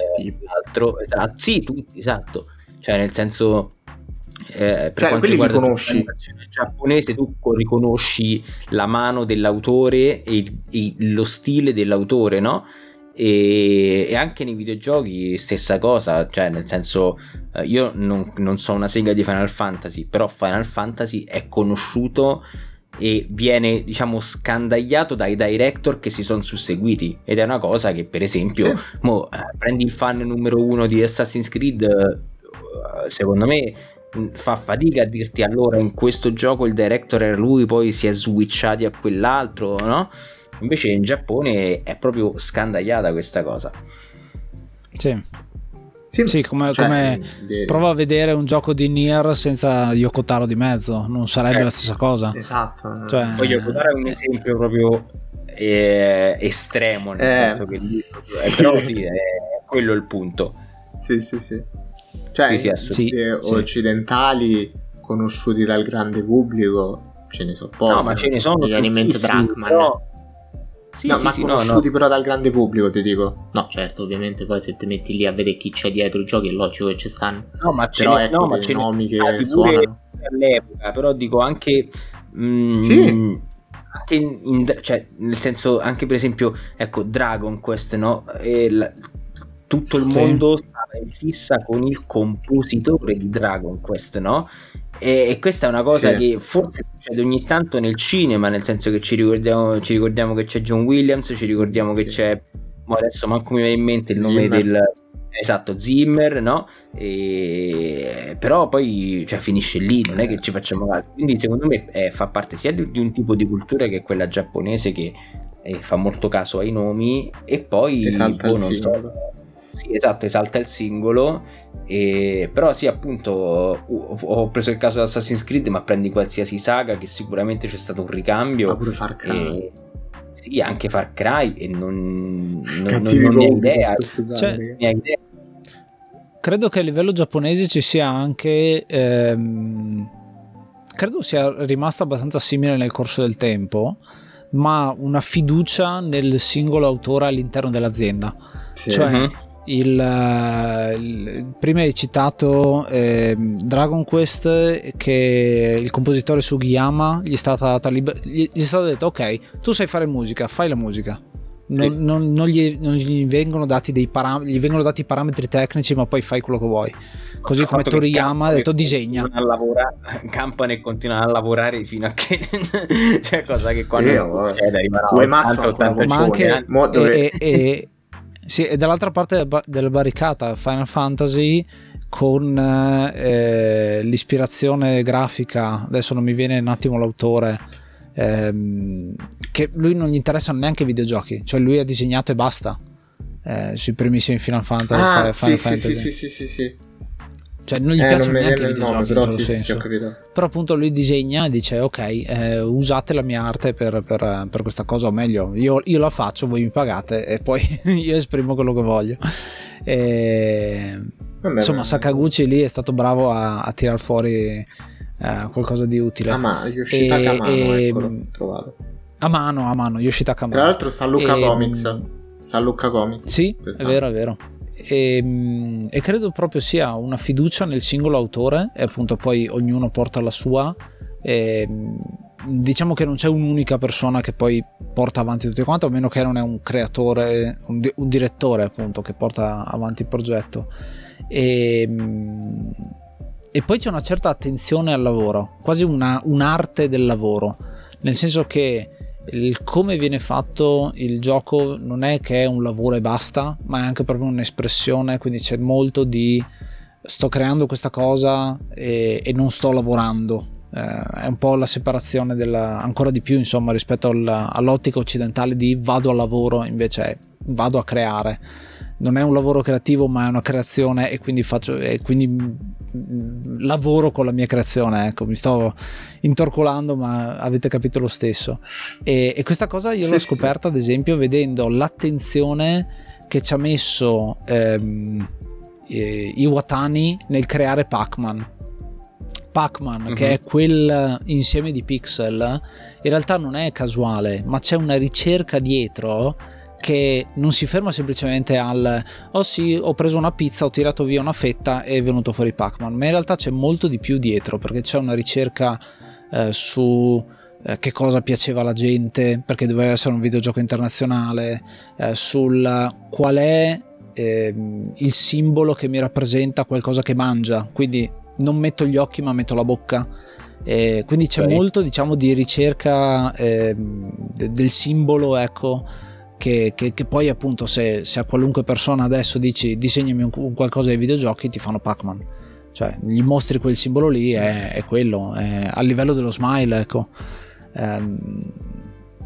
altro, esatto, sì, tutti, esatto, cioè nel senso... Eh, per cioè, quanto riguarda l'animazione giapponese, tu riconosci la mano dell'autore e, e lo stile dell'autore, no? E, e, anche nei videogiochi stessa cosa, cioè nel senso eh, io non, non so una sega di Final Fantasy, però Final Fantasy è conosciuto e viene diciamo scandagliato dai director che si sono susseguiti ed è una cosa che per esempio sì. mo, eh, prendi il fan numero uno di Assassin's Creed secondo me fa fatica a dirti allora in questo gioco il director era lui poi si è switchati a quell'altro no? Invece in Giappone è proprio scandagliata questa cosa. Sì. Sì, sì come, cioè, come de... prova a vedere un gioco di Nier senza Yokotaro di mezzo, non sarebbe eh, la stessa cosa. Esatto. Cioè, Poi Yokotaro è un esempio proprio eh, estremo, nel eh. senso che eh, però sì, è quello il punto. Sì, sì, sì. Cioè, sì, sì, sì, occidentali conosciuti dal grande pubblico ce ne so pochi. No, ma ce ne sono gli Animate Dragman. Però... Sì, no, sì, ma sì, conosciuti no, però dal grande pubblico, ti dico. No, certo, ovviamente poi se ti metti lì a vedere chi c'è dietro i giochi è logico che ci stanno. No, ma ce però ecco no, ma ce nomi che suonano. all'epoca, però dico anche... Mm, sì. Anche in, in, cioè, nel senso, anche per esempio, ecco, Dragon Quest, no? E la, tutto il mondo sì. stava in fissa con il compositore di Dragon Quest, no? E, e questa è una cosa sì. che forse succede ogni tanto nel cinema, nel senso che ci ricordiamo, ci ricordiamo che c'è John Williams, ci ricordiamo che sì. c'è, ma adesso manco mi viene in mente il nome Zimmer. del... Esatto, Zimmer, no? E... Però poi cioè, finisce lì, non è che ci facciamo altro. Quindi secondo me eh, fa parte sia di, di, un tipo di cultura che è quella giapponese che eh, fa molto caso ai nomi e poi boh, non so, sì, esatto, esalta il singolo. E... Però sì, appunto, ho preso il caso di Assassin's Creed, ma prendi qualsiasi saga che sicuramente c'è stato un ricambio. Ma pure Far Cry. E... Sì, anche Far Cry e non, non, non, non ne ho idea. Cioè, idea. Credo che a livello giapponese ci sia anche... Ehm, credo sia rimasta abbastanza simile nel corso del tempo, ma una fiducia nel singolo autore all'interno dell'azienda. Sì. Cioè, uh-huh il, eh, il, prima hai citato eh, Dragon Quest che il compositore Sugiyama gli è, stata liber- gli è stato detto ok tu sai fare musica fai la musica. Non, sì. non, non, gli, non, gli, vengono dati dei param- gli vengono dati parametri tecnici ma poi fai quello che vuoi. Così come Toriyama ha detto disegna. campano e continuano a lavorare fino a che cioè cosa che quando Io, succede arriverà 80 ma anche e, e, sì, e dall'altra parte della barricata Final Fantasy con eh, l'ispirazione grafica, adesso non mi viene un attimo l'autore, ehm, che lui non gli interessano neanche i videogiochi, cioè lui ha disegnato e basta eh, sui primissimi Final Fantasy. Ah, Final sì, Fantasy. Sì, sì, sì, sì, Cioè non gli eh, piacciono non neanche i videogiochi nome, però, sì, senso. Sì, però appunto lui disegna e dice ok eh, usate la mia arte per, per, per, questa cosa o meglio io, io, la faccio voi mi pagate e poi io esprimo quello che voglio. E, Vabbè, insomma Sakaguchi lì è stato bravo a, a tirar fuori eh, qualcosa di utile. Ah ma Yoshitaka e, Mano e, eccolo, trovato. A mano a mano Yoshitaka tra l'altro sta Luca e, Comics. Sta Luca Comics. Sì è vero è vero e, ehm, e, credo proprio sia una fiducia nel singolo autore e appunto poi ognuno porta la sua. E, ehm, diciamo che non c'è un'unica persona che poi porta avanti tutto quanto a meno che non è un creatore un, di, un direttore appunto che porta avanti il progetto. E, ehm, e poi c'è una certa attenzione al lavoro quasi una, un'arte del lavoro. Nel senso che il come viene fatto il gioco non è che è un lavoro e basta, ma è anche proprio un'espressione, quindi c'è molto di sto creando questa cosa e, e non sto lavorando. Eh, è un po' la separazione della, ancora di più insomma rispetto al, all'ottica occidentale di vado al lavoro invece è vado a creare non è un lavoro creativo ma è una creazione e quindi, faccio, e quindi lavoro con la mia creazione ecco mi sto intorcolando ma avete capito lo stesso e, e questa cosa io sì, l'ho scoperta sì. ad esempio vedendo l'attenzione che ci ha messo ehm, eh, Iwatani nel creare Pac-Man Pac-Man, uh-huh. che mhm. è quel insieme di pixel, in realtà non è casuale, ma c'è una ricerca dietro che non si ferma semplicemente al oh sì ho preso una pizza ho tirato via una fetta e è venuto fuori Pac-Man. Ma in realtà c'è molto di più dietro perché c'è una ricerca eh, su eh, che cosa piaceva alla gente perché doveva essere un videogioco internazionale eh, sul qual è ehm, il simbolo che mi rappresenta qualcosa che mangia. Quindi non metto gli occhi ma metto la bocca. Eh, quindi c'è okay. molto diciamo di ricerca ehm, del simbolo ecco che, che, che poi appunto se, se, a qualunque persona adesso dici disegnami un, un qualcosa dei videogiochi ti fanno Pac-Man cioè gli mostri quel simbolo lì è, è quello è, a livello dello smile ecco ehm,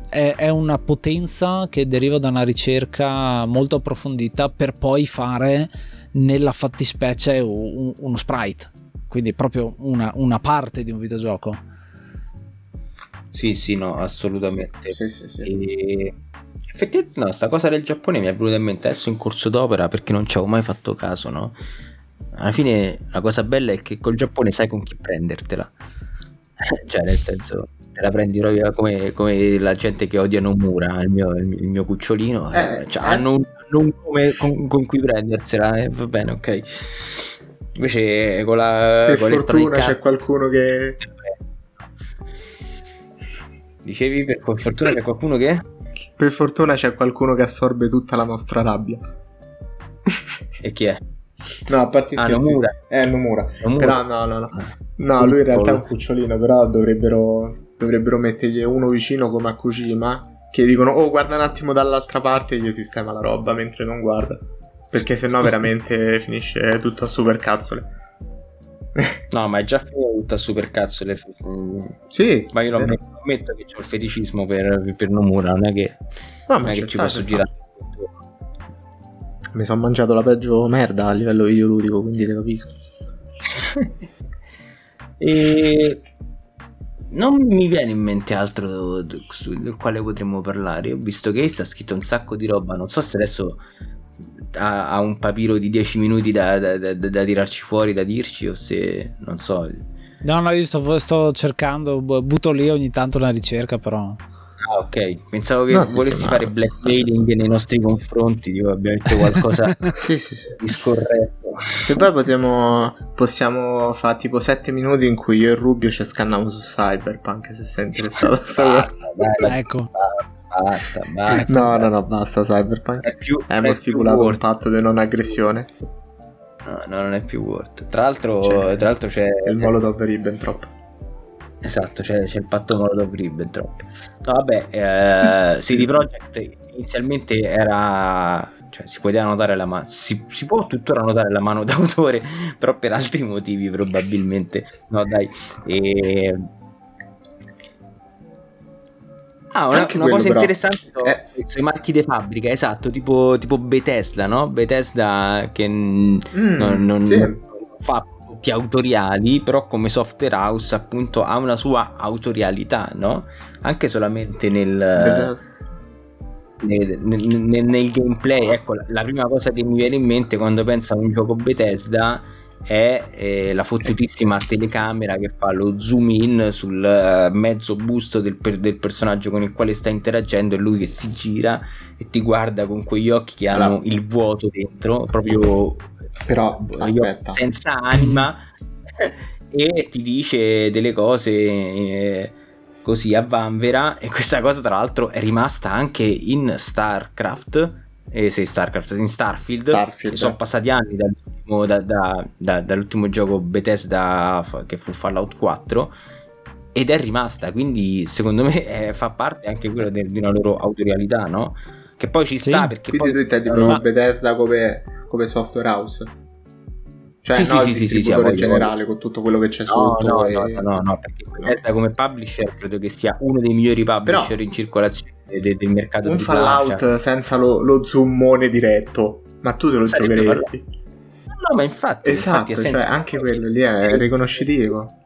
è, è, una potenza che deriva da una ricerca molto approfondita per poi fare nella fattispecie un, uno sprite, quindi proprio una, una, parte di un videogioco. Sì, sì, no, assolutamente. Sì, sì, sì. E... Effettivamente no, sta cosa del Giappone mi è venuta in mente adesso in corso d'opera perché non ci avevo mai fatto caso, no? Alla fine la cosa bella è che col Giappone sai con chi prendertela. cioè, nel senso, te la prendi proprio come, come la gente che odia Nomura, il mio, il mio cucciolino. Eh, eh, cioè, eh. hanno, un, un nome con, con, cui prendersela, eh, va bene, ok. Invece con la... Per con fortuna c'è qualcuno che... Dicevi per fortuna c'è qualcuno che... Per fortuna c'è qualcuno che assorbe tutta la nostra rabbia. e chi è? No, a parte ah, Nomura. Eh, Nomura. Nomura. Però no, no, no. No, lui in realtà è un cucciolino, però dovrebbero, dovrebbero mettergli uno vicino come a Kojima, che dicono, oh, guarda un attimo dall'altra parte e gli sistema la roba mentre non guarda. Perché sennò veramente finisce tutto a super cazzole. No, ma è già finito tutto a super cazzole. Sì. Ma io non ammetto che ho il feticismo per, per Nomura, non è che, no, non è che ci posso girare. Mi sono mangiato la peggio merda a livello videoludico, quindi te capisco. e non mi viene in mente altro sul quale potremmo parlare. Ho visto che Ace ha scritto un sacco di roba. Non so se adesso ha, ha un papiro di 10 minuti da, da, da, da, tirarci fuori, da dirci, o se non so. No, no, io sto, sto cercando, butto lì ogni tanto una ricerca, però. Ah, ok. Pensavo che no, volessi sì, fare blackmailing nei nostri confronti. Io abbiamo detto qualcosa sì, sì, sì. di scorretto. Se poi potremo, possiamo fare tipo 7 minuti in cui io e Rubio ci scanniamo su Cyberpunk. Se sei interessato basta, dai, ecco. Basta, basta. No, no, no, basta Cyberpunk. È più, Abbiamo stipulato un patto di non aggressione. No, no, non è più Word. Tra l'altro, c'è, tra l'altro c'è il Molotov Ribbentrop. Esatto, c'è, c'è il patto Molotov Ribbentrop. No, vabbè, eh, CD Projekt inizialmente era cioè si poteva notare la mano si, si, può tuttora notare la mano d'autore però per altri motivi probabilmente no dai e... Ah, una, una cosa però, interessante eh. i marchi di fabbrica, esatto, tipo, tipo Bethesda, no? Bethesda che mm, non, non, sì. fa prodotti autoriali, però come software house appunto ha una sua autorialità, no? Anche solamente nel, nel, nel, nel gameplay. Ecco, la, la, prima cosa che mi viene in mente quando penso a un gioco Bethesda è eh, la fottutissima telecamera che fa lo zoom in sul uh, mezzo busto del, per, del, personaggio con il quale sta interagendo e lui che si gira e ti guarda con quegli occhi che hanno allora. il vuoto dentro, proprio però aspetta. senza anima e ti dice delle cose eh, così a vanvera e questa cosa tra l'altro è rimasta anche in StarCraft eh, sì, StarCraft in Starfield, Starfield. sono passati anni dall'ultimo, da, da, da, dall'ultimo gioco Bethesda che fu Fallout 4 ed è rimasta quindi secondo me eh, fa parte anche quello de, di una loro autorialità no? che poi ci sta perché quindi poi tu intendi proprio Bethesda come come software house. Cioè, sì, no, sì, sì, sì, sì, in generale con tutto quello che c'è no, sotto. No, e... no, no, no, perché no. come publisher credo che sia uno dei migliori publisher Però, in circolazione del, del mercato un Fallout cioè. senza lo, lo zoomone diretto, ma tu te lo Sarebbe giocheresti? No, ma infatti, esatto, infatti cioè, anche quello lì è riconoscitivo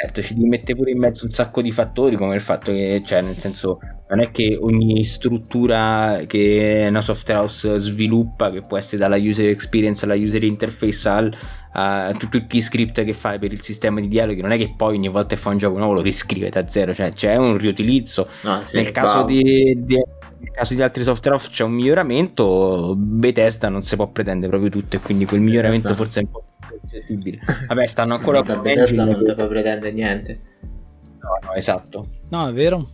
certo ci mette pure in mezzo un sacco di fattori come il fatto che cioè nel senso non è che ogni struttura che una software house sviluppa che può essere dalla user experience alla user interface al, a tutti i script che fai per il sistema di dialoghi non è che poi ogni volta che fa un gioco nuovo lo riscrive da zero cioè c'è un riutilizzo ah, sì, nel caso di, di nel caso di altri software house c'è un miglioramento Bethesda non si può pretendere proprio tutto e quindi quel miglioramento esatto. forse è un po' percettibile. Vabbè, stanno ancora con Bethesda non ti puoi pretendere niente. No, no, esatto. No, è vero.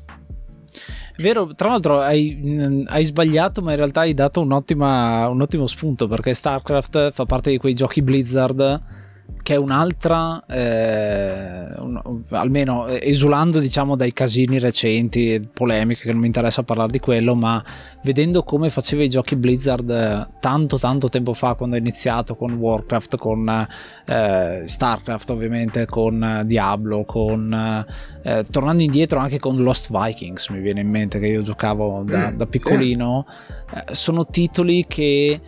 È vero, tra l'altro hai, hai, sbagliato, ma in realtà hai dato un, un ottimo spunto perché StarCraft fa parte di quei giochi Blizzard che è un'altra, eh, un, almeno esulando diciamo dai casini recenti e polemiche che non mi interessa parlare di quello, ma vedendo come faceva i giochi Blizzard eh, tanto tanto tempo fa quando ha iniziato con Warcraft, con eh, Starcraft ovviamente, con Diablo, con eh, tornando indietro anche con Lost Vikings mi viene in mente che io giocavo da, mm, da piccolino. Eh, sono titoli che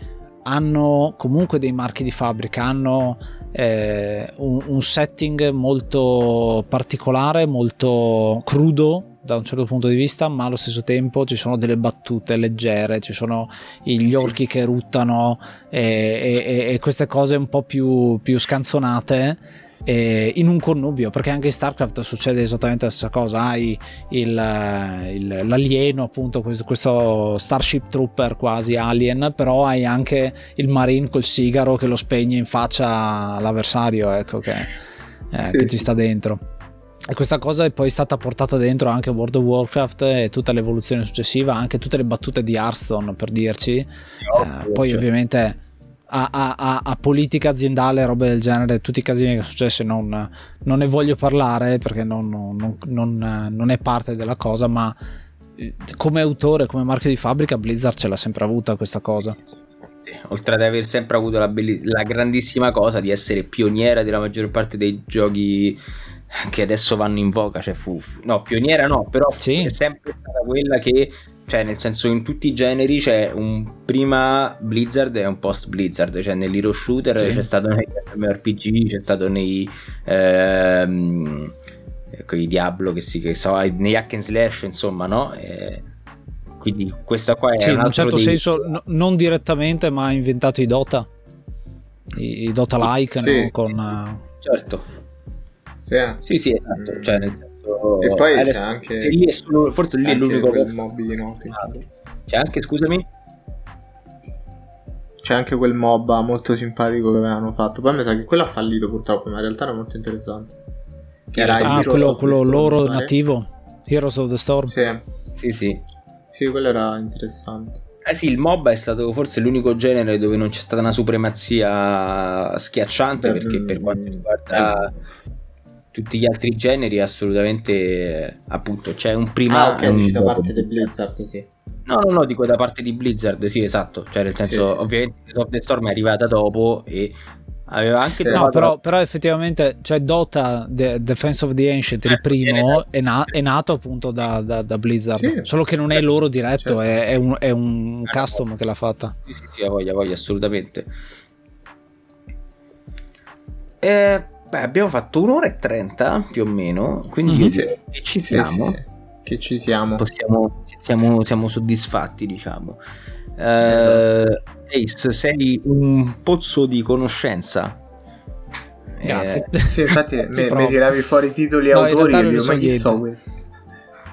hanno comunque dei marchi di fabbrica, hanno un, un setting molto particolare, molto crudo da un certo punto di vista, ma allo stesso tempo ci sono delle battute leggere, ci sono gli orchi che ruttano e, e, e queste cose un po' più, più scanzonate eh, in un connubio, perché anche in StarCraft succede esattamente la stessa cosa, hai il, il, l'alieno, appunto questo, questo, Starship Trooper quasi alien, però hai anche il Marine col sigaro che lo spegne in faccia all'avversario, ecco che, eh, sì, che ci sta dentro. E questa cosa è poi stata portata dentro anche World of Warcraft e tutta l'evoluzione successiva, anche tutte le battute di Hearthstone per dirci. Eh, poi cioè. ovviamente a, a, a, politica aziendale, robe del genere, tutti i casini che sono successi non, non ne voglio parlare perché non, non, non, è parte della cosa, ma eh, come autore, come marchio di fabbrica, Blizzard ce l'ha sempre avuta questa cosa. Oltre ad aver sempre avuto la, belli- la grandissima cosa di essere pioniera della maggior parte dei giochi che adesso vanno in voga, cioè fu, no, pioniera no, però sì. è sempre stata quella che cioè nel senso in tutti i generi c'è un prima Blizzard e un post Blizzard, cioè nell'hero shooter sì. c'è stato nei RPG, c'è stato nei ehm, i Diablo che si che so, nei hack and slash, insomma, no? E quindi questa qua è sì, un in un certo dei... senso no, non direttamente, ma ha inventato i Dota. I, i Dota like, sì, no? Con, sì, certo. Sì, sì, esatto, cioè nel senso e poi c'è adesso, anche... Lì solo, forse lì è l'unico... Quel mob di no, C'è anche, scusami? C'è anche quel mob molto simpatico che avevano fatto. Poi mi sa che quello ha fallito purtroppo, ma in realtà era molto interessante. Che era ah, quello, quello loro Storm, nativo. Heroes of the Storm. Sì. Sì, sì. Sì, quello era interessante. Eh sì, il MOB è stato forse l'unico genere dove non c'è stata una supremazia schiacciante Beh, perché per quanto riguarda eh tutti gli altri generi assolutamente appunto c'è un prima ah, okay, un da parte di Blizzard sì. No no no dico da parte di Blizzard sì esatto. Cioè nel senso sì, sì, ovviamente sì. Top the Storm è arrivata dopo e aveva anche sì. no però, però, effettivamente cioè Dota The Defense of the Ancient il eh, primo è, na- è, nato appunto da, da, da Blizzard. Solo che non è loro diretto certo. è, è, un, è un custom che l'ha fatta. sì sì sì voglia voglia assolutamente. Eh Beh, abbiamo fatto un'ora e trenta più o meno, quindi mm-hmm. che ci siamo. Sì, sì, sì. Che ci siamo. Possiamo, siamo, siamo soddisfatti, diciamo. Uh, Ace, sei un pozzo di conoscenza. Grazie. Eh, sì, infatti mi, mi tiravi fuori i titoli no, autori e ma chi so questo?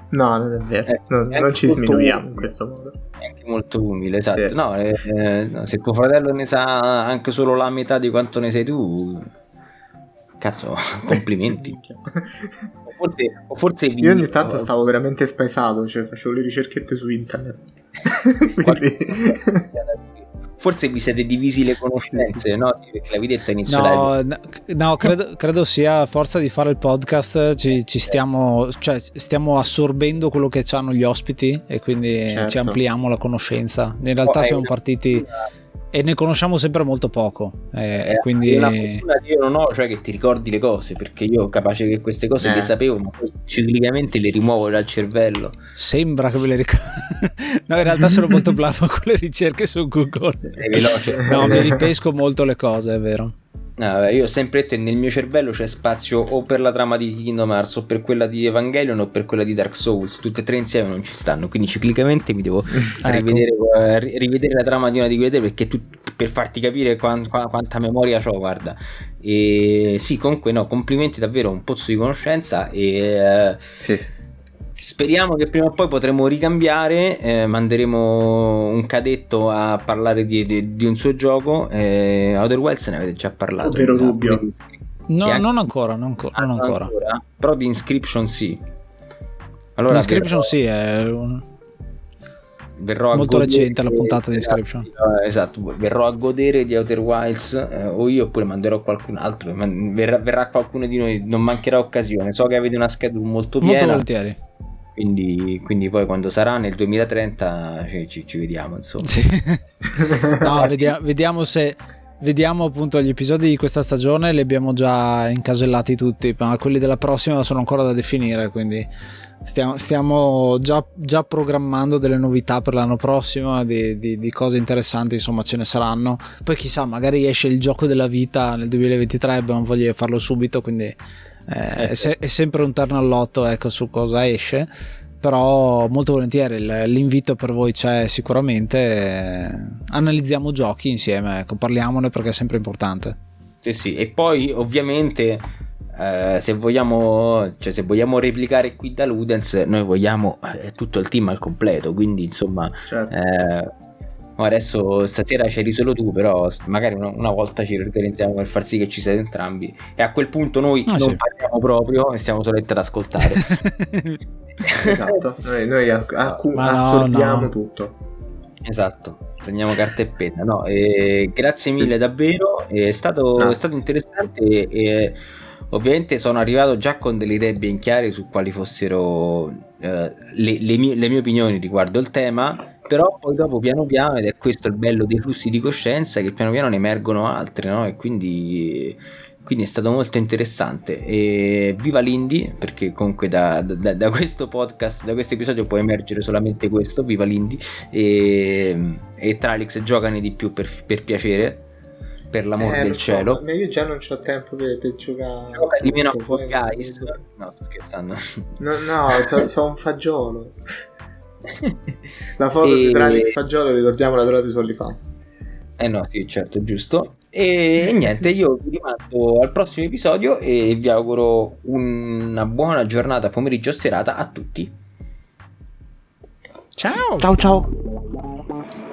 No, non è vero, eh, non, non ci sminuiamo in questo modo. È anche molto umile, esatto. Sì. No, eh, no, se tuo fratello ne sa anche solo la metà di quanto ne sei tu, Cazzo, complimenti. o forse, o forse Io ogni tanto stavo veramente spaesato, cioè facevo le ricerchette su internet. Quindi... Forse vi siete divisi le conoscenze, no? Perché l'avevi detto inizio no, no, no credo, credo, sia a forza di fare il podcast ci, ci stiamo, cioè, stiamo assorbendo quello che hanno gli ospiti e quindi certo. ci ampliamo la conoscenza. In realtà oh, siamo partiti e ne conosciamo sempre molto poco. Eh, eh, quindi... Una fortuna che io non ho, cioè che ti ricordi le cose, perché io capace che queste cose eh. le sapevo, ma poi ciclicamente le rimuovo dal cervello. Sembra che ve le ricordi. no, in realtà sono molto bravo con le ricerche su Google. Sei veloce. no, mi ripesco molto le cose, è vero. No, io ho sempre detto che nel mio cervello c'è spazio o per la trama di Kingdom Hearts o per quella di Evangelion o per quella di Dark Souls, tutte e tre insieme non ci stanno, quindi ciclicamente mi devo ecco. rivedere, uh, rivedere, la trama di una di quelle tre perché tu, per farti capire quant, quanta memoria ho, guarda. E sì, comunque no, complimenti davvero, un pozzo di conoscenza e... Uh, sì, sì Speriamo che prima o poi potremo ricambiare, eh, manderemo un cadetto a parlare di, di, di un suo gioco. Eh, Outer Wilds ne avete già parlato. Vero dubbio. No, anche... non ancora, non, co- ah, non ancora. ancora. Però di Inscription sì. Allora, Inscription verrò... sì, è un... verrò molto recente la puntata di Inscription. Esatto, esatto, verrò a godere di Outer Wilds eh, o io oppure manderò qualcun altro. Verrà, verrà, qualcuno di noi, non mancherà occasione. So che avete una schedula molto piena. Molto volentieri quindi, quindi, poi quando sarà nel 2030 ci, ci, ci vediamo insomma sì. no, vediamo, vediamo, se vediamo appunto gli episodi di questa stagione, li abbiamo già incasellati tutti, ma quelli della prossima sono ancora da definire, quindi stiamo, stiamo già, già, programmando delle novità per l'anno prossimo, di, di, di, cose interessanti, insomma ce ne saranno. Poi chissà, magari esce il gioco della vita nel 2023, abbiamo voglia di farlo subito, quindi eh, è, se, è, sempre un terno all'otto ecco, su cosa esce però molto volentieri l'invito per voi c'è sicuramente analizziamo giochi insieme ecco, parliamone perché è sempre importante sì sì e poi ovviamente eh, se vogliamo cioè se vogliamo replicare qui da Ludens noi vogliamo eh, tutto il team al completo quindi insomma certo. eh, adesso stasera c'eri solo tu, però magari una, una, volta ci organizziamo per far sì che ci siete entrambi. E a quel punto noi ah, non sì. parliamo proprio e stiamo solamente ad ascoltare. esatto, noi, noi accu- assorbiamo no, no. tutto. Esatto, prendiamo carta e penna. No, e grazie mille davvero, è stato, ah. è stato interessante e ovviamente sono arrivato già con delle idee ben chiare su quali fossero eh, le, le, mie, le mie opinioni riguardo il tema però poi dopo piano piano, ed è questo il bello dei flussi di coscienza, che piano piano ne emergono altre, no? E quindi, quindi è stato molto interessante. E viva l'indie, perché comunque da, da, da, questo podcast, da questo episodio può emergere solamente questo, viva l'indie. E, e Tralix giocane di più per, per piacere per l'amor eh, del cielo. Ma io già non ho tempo per, per giocare. Gioca di meno a Fall Guys. No, sto scherzando. No, no, sono so un fagiolo. la foto e... di Tralix Fagiolo, ricordiamo la trovate su OnlyFans. Eh no, sì, certo, giusto. E, e niente, io vi rimando al prossimo episodio e vi auguro una buona giornata, pomeriggio o serata a tutti. Ciao. Ciao ciao.